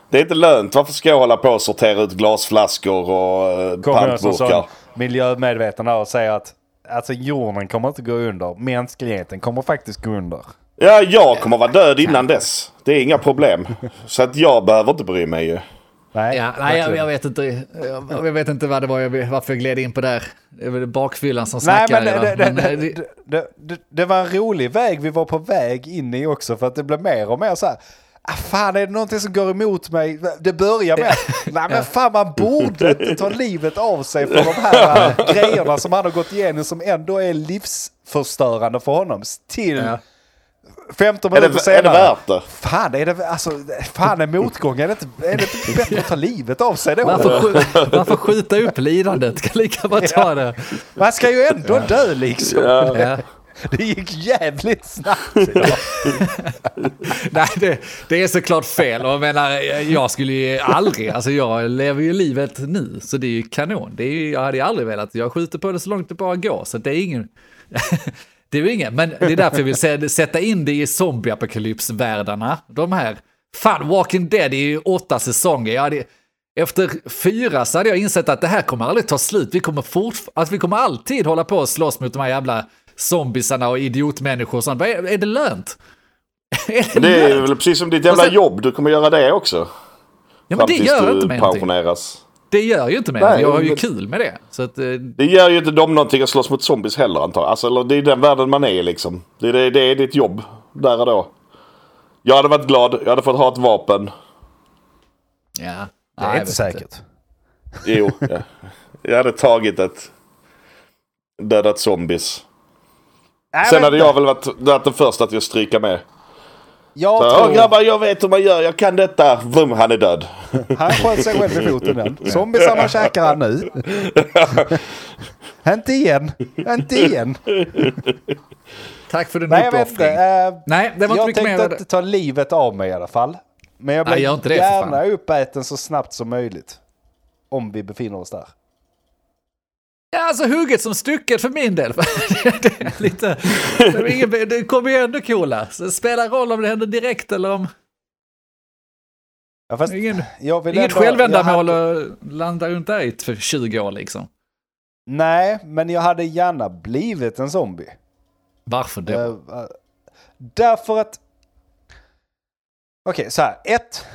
Det är inte lönt. Varför ska jag hålla på och sortera ut glasflaskor och uh, pantburkar?
miljömedvetna och säga att alltså jorden kommer inte gå under. Mänskligheten kommer faktiskt gå under.
Ja, jag kommer vara död innan dess. Det är inga problem. Så att jag behöver inte bry mig ju.
Nej, ja, nej jag, jag, vet inte, jag, jag, vet inte vad det var, jag, varför jag gled in på där. Det är väl bakfyllan som snackar. Nej, men, det,
men det, det, det, det, var en rolig väg vi var på väg in i också för att det blev mer och mer så här ah, fan är det någonting som går emot mig? Det börjar med, nej men fan man borde ta livet av sig för de här äh, grejerna som han har gått igenom som ändå är livsförstörande för honom. Till ja. 15 minuter är det, senare. Är det värt det? Fan, är det, alltså, fan är motgång, är det, inte, är det inte bättre att ta livet av sig då?
Man får, skjuta upp lidandet, kan lika bara ta det.
Man ska ju ändå dö liksom. Ja. Det gick jävligt snabbt idag.
Nej, det, det, är såklart fel. Och jag menar, jag skulle ju aldrig, alltså jag lever ju livet nu, så det är ju kanon. Det är ju, jag hade ju aldrig velat, jag skjuter på det så långt det bara går, så det är ingen... det är ju ingen, men det är därför jag vill sätta in det i zombieapokalypsvärldarna. De här, fan, Walking Dead är ju åtta säsonger. Jag hade, efter fyra så hade jag insett att det här kommer aldrig ta slut. Vi kommer, fortf- alltså, vi kommer alltid hålla på och slåss mot de här jävla zombisarna och idiotmänniskor och sånt. Är, är det lönt?
är det, det är väl precis som ditt jävla sen, jobb, du kommer göra det också.
Ja men det gör inte mig pensioneras. Det gör ju inte mig Nej, Jag har ju men... kul med det. Så att, eh...
Det gör ju inte dem någonting att slåss mot zombies heller antar jag. Alltså, det är den världen man är liksom. Det är, det, det är ditt jobb där och då. Jag hade varit glad, jag hade fått ha ett vapen.
Ja,
det är inte säkert.
Jo, ja. jag hade tagit ett dödat zombies. Nej, Sen hade jag väl varit, varit den första att jag stryka med. Jag så, tror... grabbar, jag vet hur man gör, jag kan detta. Vum, han är död.
Han sköt sig själv i foten den. Zombiesarna käkar han nu. inte igen, inte igen.
Tack för din Nej, uppoffring.
Uh, Nej, det var inte Jag tänkte inte ta livet av mig i alla fall. Men jag blir Nej, gärna uppäten så snabbt som möjligt. Om vi befinner oss där.
Ja, alltså hugget som stycket för min del. det, är lite, det, kommer ju ändå coola. Så det spelar roll om det händer direkt eller om... Ja, fast ingen, inget ändå, självändamål hade... att landa runt där för 20 år liksom.
Nej, men jag hade gärna blivit en zombie.
Varför då? Uh, uh,
därför att... Okej, okay, så här. Ett,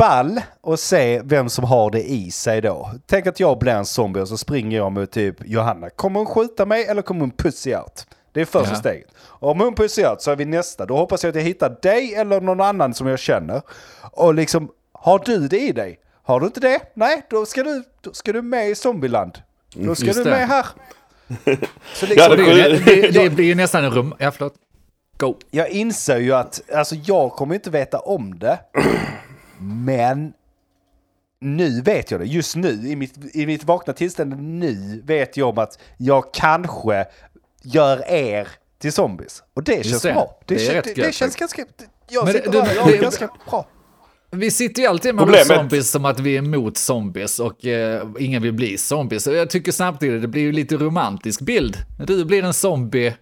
ball och se vem som har det i sig då. Tänk att jag blir en zombie och så springer jag mot typ Johanna. Kommer hon skjuta mig eller kommer hon pussy out? Det är första ja. steget. Om hon pussy out så är vi nästa. Då hoppas jag att jag hittar dig eller någon annan som jag känner. Och liksom, har du det i dig? Har du inte det? Nej, då ska du, då ska du med i zombieland. Då ska Just du med här.
Så liksom, det, det, det, blir ju nästan en rum... Ja, förlåt. Go.
Jag inser ju att alltså, jag kommer inte veta om det. Men nu vet jag det. Just nu, i mitt, i mitt vakna tillstånd nu, vet jag om att jag kanske gör er till zombies. Och det känns det. bra. Det, det, kän, det, det känns ganska... Jag Men sitter det, här, jag det, ganska bra.
Vi sitter ju alltid med Problemet. zombies som att vi är emot zombies och eh, ingen vill bli zombies. Jag tycker samtidigt det blir ju lite romantisk bild. Du blir en zombie,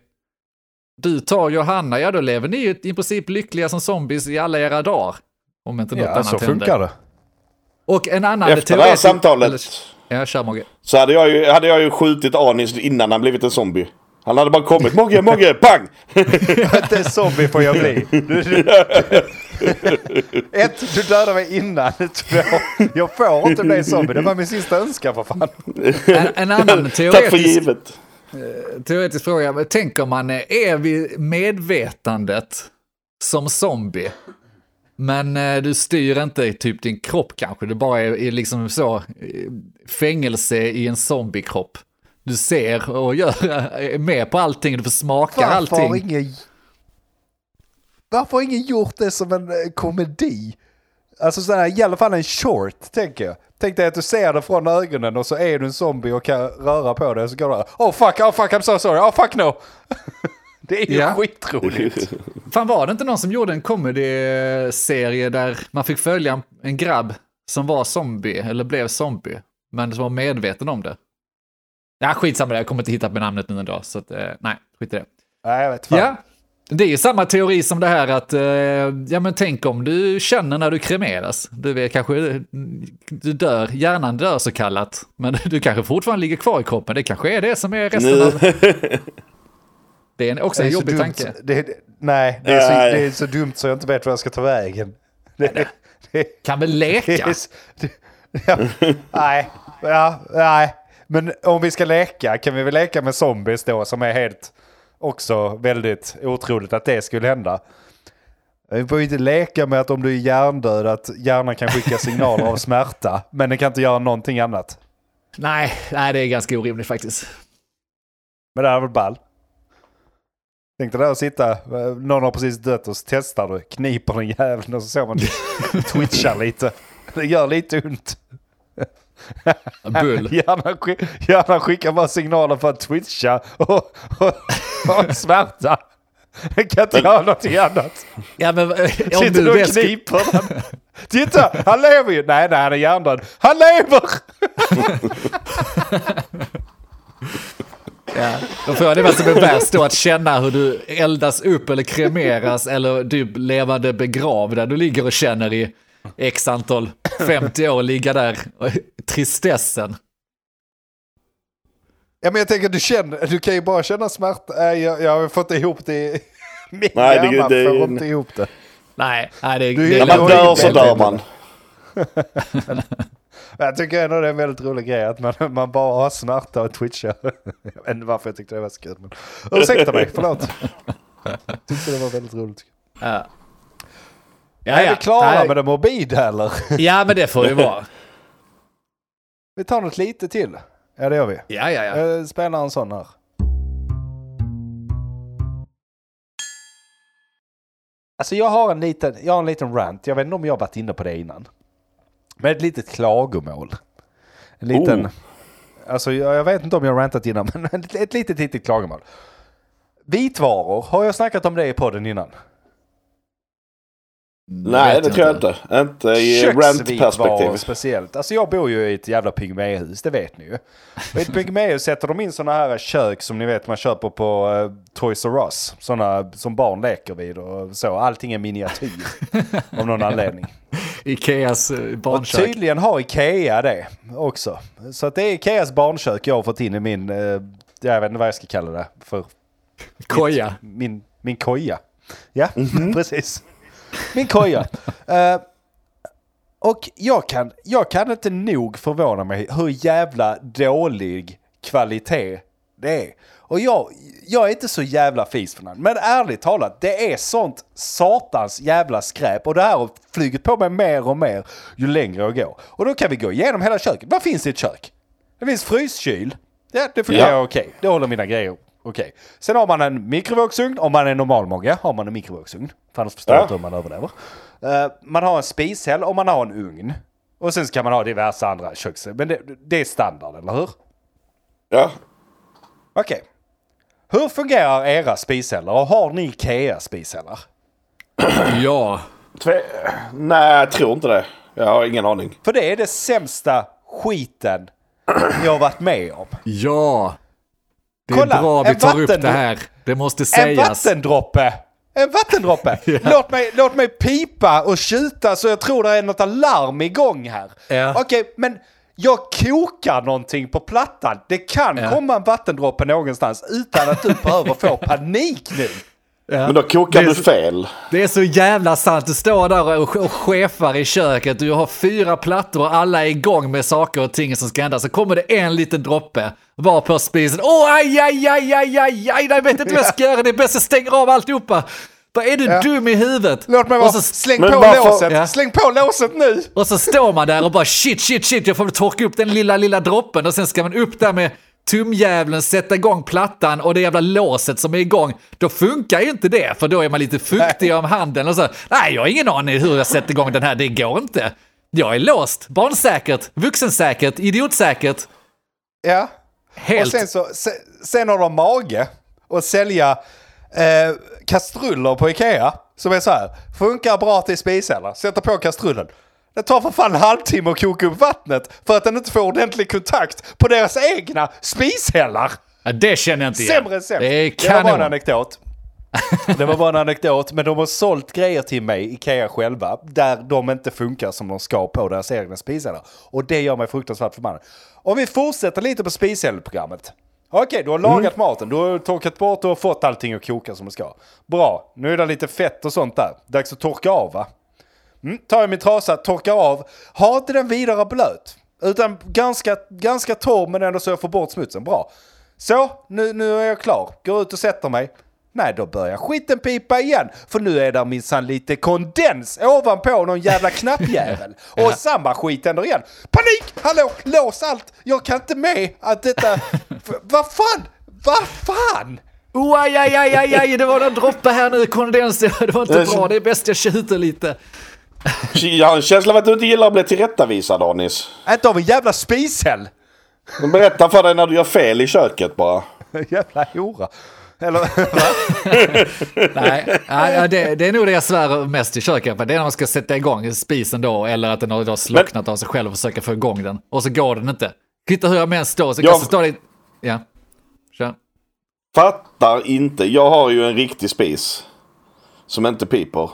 du tar Johanna, ja då lever ni ju i princip lyckliga som zombies i alla era dagar. Om inte något ja, annat så
händer. funkar det.
Och en annan
Efter det här samtalet. Eller,
ja, kör Mogge.
Så hade jag, ju, hade jag ju skjutit Anis innan han blivit en zombie. Han hade bara kommit. Mogge, Mogge, pang!
Inte zombie får jag bli. Du, du, ett, du dödar mig innan. Två, jag får inte bli zombie. Det var min sista önskan för fan.
En, en annan
Tack för
teoretisk,
givet.
teoretisk fråga. Men Tänk om man är, är vid medvetandet som zombie. Men eh, du styr inte typ din kropp kanske. Du bara är, är liksom så eh, fängelse i en zombiekropp. Du ser och gör, är med på allting, du får smaka
Varför har
allting.
ingen... Varför har ingen gjort det som en eh, komedi? Alltså sådär, i alla fall en short, tänker jag. Tänk dig att du ser det från ögonen och så är du en zombie och kan röra på dig och så går det Oh fuck, oh fuck, I'm so sorry, oh fuck no. det är ju
Ja.
skitroligt.
Fan var det inte någon som gjorde en comedy-serie där man fick följa en, en grabb som var zombie, eller blev zombie, men som var medveten om det? Ja, skitsamma, jag kommer inte hitta på namnet nu dag, så att, eh, nej, skit i det.
Nej, jag vet fan.
Ja, det är ju samma teori som det här att, eh, ja men tänk om du känner när du kremeras. Du vet kanske, du dör, hjärnan dör så kallat, men du kanske fortfarande ligger kvar i kroppen. Det kanske är det som är resten av... Det är också en
Det är så
jobbig
dumt.
tanke.
Det, nej, det är, så, det är så dumt så jag inte vet var jag ska ta vägen. Det, det,
Kan väl
det
leka?
är, s- det, ja, nej, ja, nej. Men om vi ska leka kan vi väl leka med zombies då som är helt också väldigt otroligt att det skulle hända. Vi får ju inte leka med att om du är hjärndöd att hjärnan kan skicka signaler av smärta men den kan inte göra någonting annat.
Nej, nej, det är ganska orimligt faktiskt.
Men det är väl ball. Tänk dig där att sitta, någon har precis dött och så testar du, kniper den jäveln och så ser man twitchar lite. Det gör lite ont.
Bull.
Hjärnan, skick, hjärnan skickar bara signaler för att twitcha och, och, och smärta. Den kan inte göra någonting annat.
Ja, men eh,
Sitter
du
och kniper den. Titta, han lever ju. Nej, nej, han är hjärndöd. Han lever!
Ja, då får jag det väl som är värst då att känna hur du eldas upp eller kremeras eller typ levande begravd där du ligger och känner i x antal 50 år ligga där. Tristessen.
Ja, men jag tänker du känner, du kan ju bara känna smärta. Nej, jag, jag har fått ihop det i min
Nej, det-
hjärna.
det-
får inte ihop det.
Nej, nej det,
Du-
det,
När
Det
man dör så dör man.
Jag tycker ändå det är en väldigt rolig grej att man, man bara har smärta och twitchar. Jag vet inte varför jag tyckte det var så kul. Men... Ursäkta mig, förlåt. Jag tyckte det var väldigt roligt.
ja.
är vi klara
Nej.
med det morbida eller?
Ja, men det får det vara.
Vi tar något lite till. Ja, det gör vi.
Ja, ja, ja.
Jag spelar en sån här. Alltså jag har en liten, jag har en liten rant. Jag vet inte om jag varit inne på det innan. Men ett litet klagomål. En liten...
Oh.
Alltså jag, jag vet inte om jag har rantat innan, men ett, ett litet, litet klagomål. Vitvaror, har jag snackat om det i podden innan?
Nej,
Vet
det tror jag inte. Inte i rent-perspektiv.
speciellt. Alltså jag bor ju i ett jävla pygméhus, det vet ni ju. Och I ett pygméhus sätter de in sådana här kök som ni vet man köper på uh, Toys R Us. Sådana som barn leker vid och så. Allting är miniatyr av någon anledning.
Ikeas eh,
Och
barnkök.
tydligen har Ikea det också. Så att det är Ikeas barnkök jag har fått in i min, uh, jag vet inte vad jag ska kalla det för.
Koja.
Min, min koja. Ja, precis. Min koja. Eh, och jag kan, jag kan inte nog förvåna mig hur jävla dålig kvalitet det är. Och jag, jag är inte så jävla fis för den. Men ärligt talat, det är sånt satans jävla skräp. Och det här har flugit på mig mer och mer ju längre jag går. Och då kan vi gå igenom hela köket. Vad finns i ett kök? Det finns fryskyl. Ja, det fungerar
Ja.
okej. Det håller mina grejer okej. Sen har man en mikrovågsugn. Om man är normalmåga har man en mikrovågsugn. För annars förstår jag
Ja.
inte hur man överlever. Eh, man har en spishäll och man har en ugn. Och sen kan man ha diverse andra köks... Men det, det är standard, eller hur?
Ja.
Okej. Hur fungerar era spishällar och har ni Ikea-spishällar?
Ja.
Tve... Nej, jag tror inte det. Jag har ingen aning.
För det är det sämsta skiten jag har varit med om.
Ja. Det är
Kolla,
bra vi
en
tar upp det här. Det måste
En
sägas.
vattendroppe! En vattendroppe! låt, mig, låt mig pipa och tjuta så jag tror det är något alarm igång här.
Ja.
Okej, men Jag kokar någonting på plattan. Det kan
Ja.
komma en vattendroppe någonstans utan att du behöver få panik nu.
Men då kokar
Det är
du
så-
fel.
Det är så jävla sant. Du står där och, och chefar i köket. Du har fyra plattor och alla är igång med saker och ting som ska hända. Så kommer det en liten droppe var på spisen. Åh, aj, aj, aj, aj, aj, aj, jag vet inte vad jag ska göra. Det är bäst jag stänger av alltihopa. Vad är du
Ja.
dum i huvudet?
Låt mig vara.
så,
Släng på
varför-
låset.
Ja.
Släng på låset nu.
och så står man där och bara shit, shit, shit. Jag får väl torka upp den lilla, lilla droppen. Och sen ska man upp där med tumjävlen, sätta igång plattan och det jävla låset som är igång. Då funkar ju inte det, för då är man lite fuktig om handen och så. Nej, jag har ingen aning hur jag sätter igång den här, det går inte. Jag är låst, barnsäkert, vuxensäkert, idiotsäkert.
Ja. Och
Helt.
sen, så, sen, sen har de mage att sälja eh, kastruller på Ikea. Som är så här, funkar bra till spiseller. Sätter på kastrullen. Det tar för fan en halvtimme att koka upp vattnet för att den inte får ordentlig kontakt på deras egna spishällar.
Ja, det känner jag inte igen.
Sämre än sämst.
Det är
Det var bara en anekdot. Det var bara en anekdot, men de har sålt grejer till mig, Ikea själva, där de inte funkar som de ska på deras egna spisar. Och det gör mig fruktansvärt förbannad. Om vi fortsätter lite på spiscellprogrammet. Okej, du har lagat maten, du har torkat bort och fått allting att koka som det ska. Bra, nu är det lite fett och sånt där. Dags att torka av va? Mm, tar jag min trasa, torkar av. Har inte den vidare blöt. Utan ganska, ganska torr men ändå så jag får bort smutsen. Bra. Så, nu, nu är jag klar. Går ut och sätter mig. Nej, då börjar skiten pipa igen. För nu är det minsann lite kondens ovanpå någon jävla knappjävel. Och samma skit händer igen. Panik! Hallå, lås allt! Jag kan inte med att detta... Vad fan? Vad fan?
Oh, aj, aj, aj, aj, det var en droppe här nu, kondens. Det var inte bra, det är bäst jag tjuter lite.
Jag har en känsla av att du inte gillar att bli tillrättavisad Anis.
Inte av en jävla spishäll!
De berättar för dig när du gör fel i köket bara.
jävla hora. Eller...
Nej, nej det, det är nog det jag svär mest i köket. Det är när man ska sätta igång spisen då, eller att den har då slocknat av sig själv och försöka få igång den. Och så går den inte. Kvittar hur jag än står, så
Ja.
kanske står det... Ja, kör.
Fattar inte. Jag har ju en riktig spis. Som inte piper.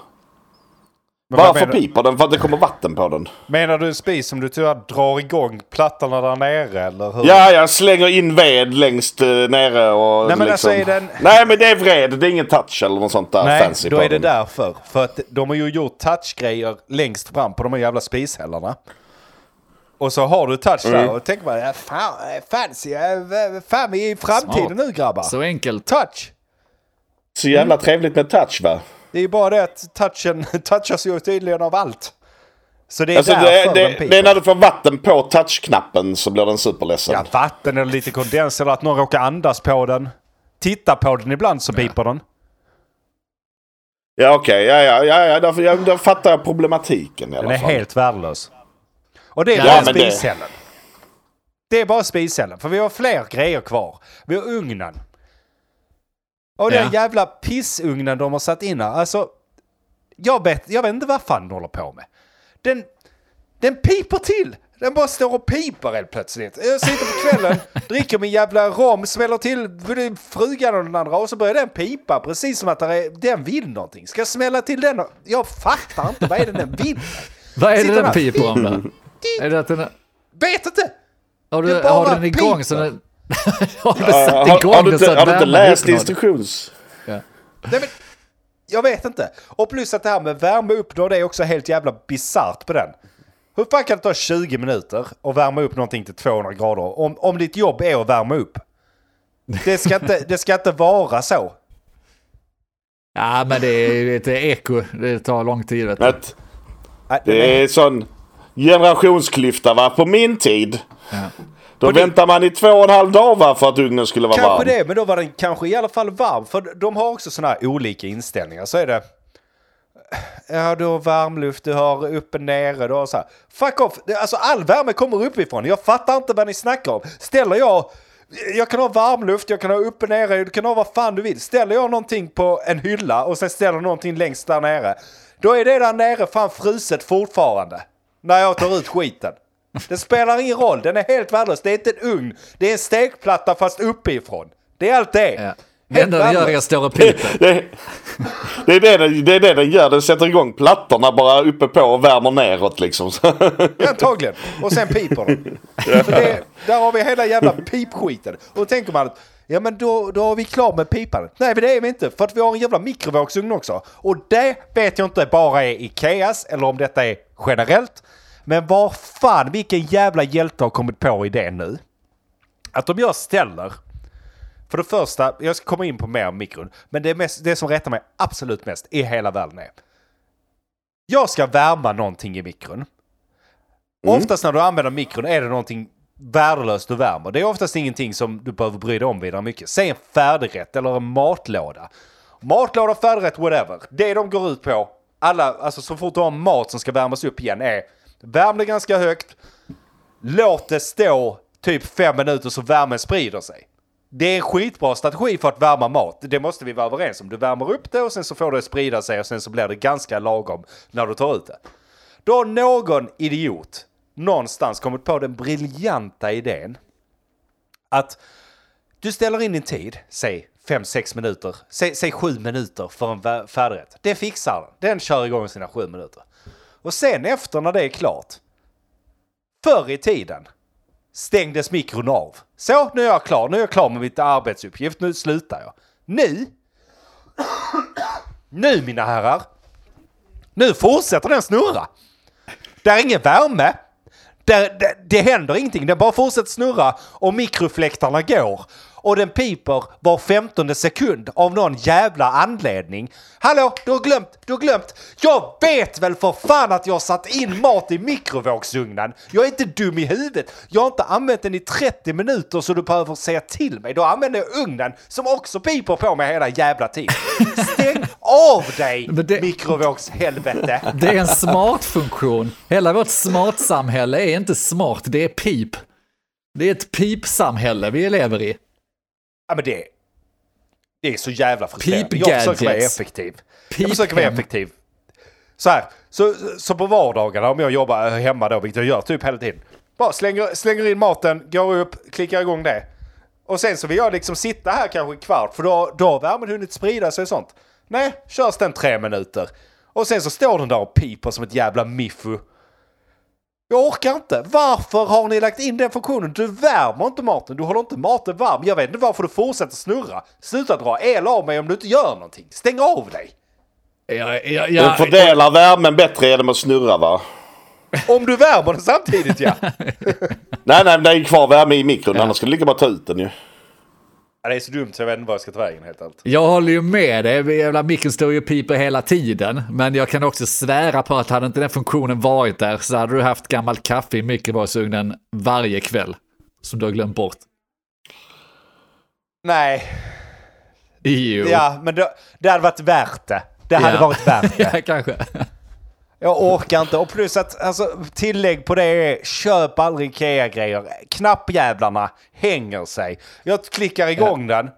Men
Varför piper den? För att det kommer vatten på den.
Menar du en spis som du tyvärr drar igång plattorna där nere eller hur?
Ja, jag slänger in ved längst eh, nere och
Nej, men
liksom...
alltså, är den-
Nej men det är vred. Det är ingen touch eller något sånt där
Nej,
fancy
då
på
är det
den.
därför. För att de har ju gjort touchgrejer längst fram på de här jävla spishällarna. Och så har du touch
Mm.
där och tänker man, fan, eh, fancy, eh, fan vi är i framtiden
Smart.
nu grabbar.
Så enkelt.
Touch!
Så jävla trevligt med touch va?
Det är ju bara det att touchen touchas ju tydligen av allt. Så det är
Alltså,
därför
det, det, det är när du får vatten på touchknappen så blir den superledsen.
Ja, vatten eller lite kondens eller att någon råkar andas på den. Titta på den ibland så piper den.
Ja okej, ja ja ja, ja då, ja, då fattar jag problematiken i alla
Den är
fall.
helt värdelös. Och det är
Ja,
bara
men det-
spishällen. Det... är bara spishällen. För vi har fler grejer kvar. Vi har ugnen. Och den
Ja.
jävla pissugnen de har satt in här. Alltså, jag vet, jag vet inte vad fan de håller på med. Den, den piper till. Den bara står och piper helt plötsligt. Jag sitter på kvällen, dricker min jävla rom, smäller till både frugan och den andra och så börjar den pipa precis som att den vill någonting. Ska jag smälla till den? och- Jag fattar inte vad är det den vill.
Vad är det den piper om då? Är det att den...
Vet inte!
Har du, har den igång
piper.
så den... har du satt
har,
igång
har, du
så
inte,
att
har du inte läst instruktions...
Ja.
Nej, men, jag vet inte. Och plus att det här med värme upp då, det är också helt jävla bisarrt på den. Hur fan kan det ta 20 minuter och värma upp någonting till 200 grader om, om ditt jobb är att värma upp? Det ska inte, det ska inte vara så.
Ja, men det är ett eko. Det tar lång tid. Vet du.
Att det är sån generationsklyfta va. På min tid.
Ja.
Då
det-
väntar man i två och en halv dag va för att ugnen skulle vara
Kanske
varm.
det, men då var den kanske i alla fall varm. För de har också sådana här olika inställningar. Så är det... Ja, du har varmluft, du har uppe nere, du har så här. Fuck off! Alltså all värme kommer uppifrån. Jag fattar inte vad ni snackar om. Ställer jag... Jag kan ha varmluft, jag kan ha uppe nere, du kan ha vad fan du vill. Ställer jag någonting på en hylla och sen ställer någonting längst där nere. Då är det där nere fan fruset fortfarande. När jag tar ut skiten. Det spelar ingen roll, den är helt värdelös. Det är inte en ugn, det är en stekplatta fast uppifrån. Det är allt det.
Ja. Det enda den gör är att stå och piper.
Det, det, är det, den- det är det den gör. Den sätter igång plattorna bara uppe på och värmer neråt liksom.
Ja, antagligen. Och sen piper de. Så det, där har vi hela jävla pipskiten. Och då tänker man att ja men då, då är vi klar med pipan. Nej men det är vi inte för att vi har en jävla mikrovågsugn också. Och det vet jag inte bara är Ikeas eller om detta är generellt. Men var fan vilken jävla hjälte har kommit på idén nu? Att de gör ställer. För det första, jag ska komma in på mer om mikron. Men det, mest, det som retar mig absolut mest i hela världen är. Jag ska värma någonting i mikron. Oftast när du använder mikron är det någonting värdelöst du värmer. Det är oftast ingenting som du behöver bry dig om vidare mycket. Säg en färdigrätt eller en matlåda. Matlåda, färdigrätt, whatever. Det de går ut på, alla, alltså så fort du har mat som ska värmas upp igen är värm det ganska högt, låt det stå typ fem minuter så värmen sprider sig. Det är en skitbra strategi för att värma mat. Det måste vi vara överens om. Du värmer upp det och sen så får det sprida sig och sen så blir det ganska lagom när du tar ut det. Då har någon idiot någonstans kommit på den briljanta idén att du ställer in din tid, säg 5-6 minuter, säg, säg 7 minuter för en färdigrätt. Det fixar den. Den kör igång sina 7 minuter. Och sen efter när det är klart, förr i tiden stängdes mikron av. Så, nu är jag klar. Nu är jag klar med mitt arbetsuppgift. Nu slutar jag. Nu, nu mina herrar, nu fortsätter den snurra. Det är ingen värme. Det, det, det händer ingenting. Den bara fortsätter snurra och mikrofläktarna går. Och den piper var 15 sekund av någon jävla anledning. Hallå, du har glömt, du har glömt. Jag vet väl för fan att jag har satt in mat i mikrovågsugnen. Jag är inte dum i huvudet. Jag har inte använt den i 30 minuter så du behöver säga till mig. Då använder jag ugnen som också piper på mig hela jävla tiden. Stäng av dig,
det-
mikrovågshelvete.
Det är en smart funktion. Hela vårt smartsamhälle är inte smart, det är pip. Det är ett pipsamhälle vi lever i.
Ja men det, det är så jävla frustrerande. Jag försöker vara effektiv.
Peep
jag försöker vara effektiv. Så här, så, så på vardagarna om jag jobbar hemma då, vilket jag gör typ hela tiden. Bara slänger, slänger in maten, går upp, klickar igång det. Och sen så vill jag liksom sitta här kanske en kvart för då, då har värmen hunnit sprida sig och sånt. Nej, körs den tre minuter. Och sen så står den där och piper som ett jävla miffu. Jag orkar inte. Varför har ni lagt in den funktionen? Du värmer inte maten, du håller inte maten varm. Jag vet inte varför du fortsätter snurra. Sluta dra el av mig om du inte gör någonting. Stäng av dig.
Ja, ja, ja,
fördelar värmen bättre genom att snurra va?
Om du värmer den samtidigt ja.
Nej, nej, det är kvar värme i mikron. Annars skulle du lika bara ta ut den ju.
Det är så dumt så jag vet inte vad jag ska ta vägen helt enkelt.
jag håller ju med dig, jävla mikron står ju och piper hela tiden. Men jag kan också svära på att hade inte den funktionen varit där så hade du haft gammalt kaffe i mikrovågsugnen varje kväll. Som du har glömt bort.
Nej,
Jo.
ja men det, det hade varit värt det. Det hade
Ja.
varit värt det.
ja, kanske.
Jag orkar inte. Och plus att alltså, tillägg på det är köp aldrig Ikea-grejer. Knappjävlarna hänger sig. Jag klickar igång den.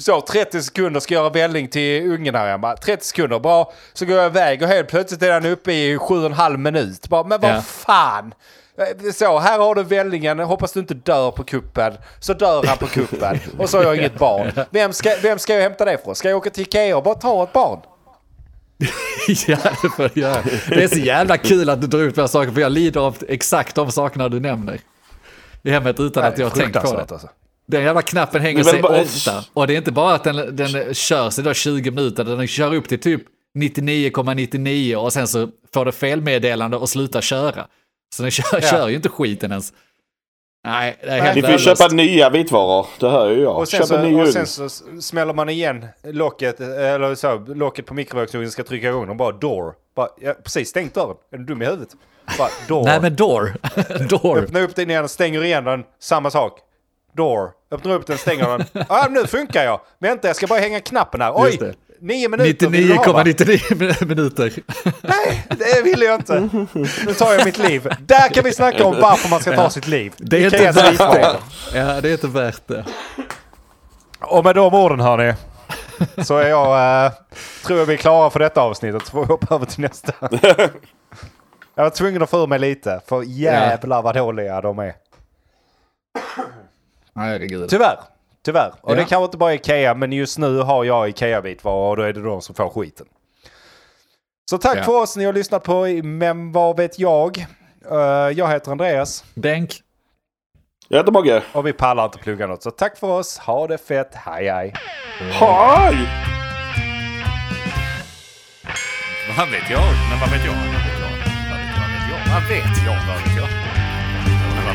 Så 30 sekunder ska jag göra välling till ungen här hemma. 30 sekunder, bra. Så går jag iväg och helt plötsligt är den uppe i 7,5 minut. Bara, men vad
Ja.
fan. Så, här har du vällingen. Hoppas du inte dör på kuppen. Så dör han på kuppen. Och så har jag inget barn. Vem ska, vem ska jag hämta det från? Ska jag åka till Ikea och bara ta ett barn?
ja, det får jag göra. Det är så jävla kul att du drar ut de här sakerna, för jag lider av exakt de sakerna du nämner. I hemmet utan att jag har tänkt på det.
Alltså.
Den jävla knappen hänger sig
bara-
ofta. Och det är inte bara att den, den kör sig då 20 minuter, den kör upp till typ 99,99 och sen så får det felmeddelande och slutar köra. Så den kör,
Ja.
kör ju inte skiten ens. Nej, det är helt
Ni får ju köpa nya vitvaror. Det hör ju jag.
Och sen,
Köp en ny
så, och sen så smäller man igen locket, eller så, locket på mikrovågsugnen ska trycka igång och bara door. Bara, ja, precis, stängt dörren. Är du dum i huvudet? Bara door.
Nej men door. door.
Öppna upp den igen, stänger igen den, samma sak. Door. Öppnar upp den, stänger den. Ja, nu funkar jag. Vänta, jag ska bara hänga knappen här. Oj!
Just det.
Nio minuter vill du ha, va?
99,99 minuter.
Nej, det vill jag inte. Nu tar jag mitt liv. Där kan vi snacka om varför man ska ta sitt liv.
Det är inte värt det. Ja, det är inte värt det.
Och med de orden hörni. Så är jag, eh, tror jag vi är klara för detta avsnittet. Så får vi hoppa över till nästa. Jag var tvungen att få ur mig lite. För jävlar vad dåliga de är.
Herregud.
Tyvärr. Tyvärr. Och det
Ja.
kanske inte bara Ikea, men just nu har jag Ikea-bitvara och då är det de som får skiten. Så tack
Ja.
för oss, ni har lyssnat på Men vad vet jag? Eh, jag heter Andreas
Denk.
Jag heter Mogge.
och vi pallar inte plugga något. Så tack för oss, ha det fett, hej hej!
Hej!
Vad vet jag? Men vad vet jag? Vad vet jag? Vad vet jag? Vad vet jag? Vad vet jag?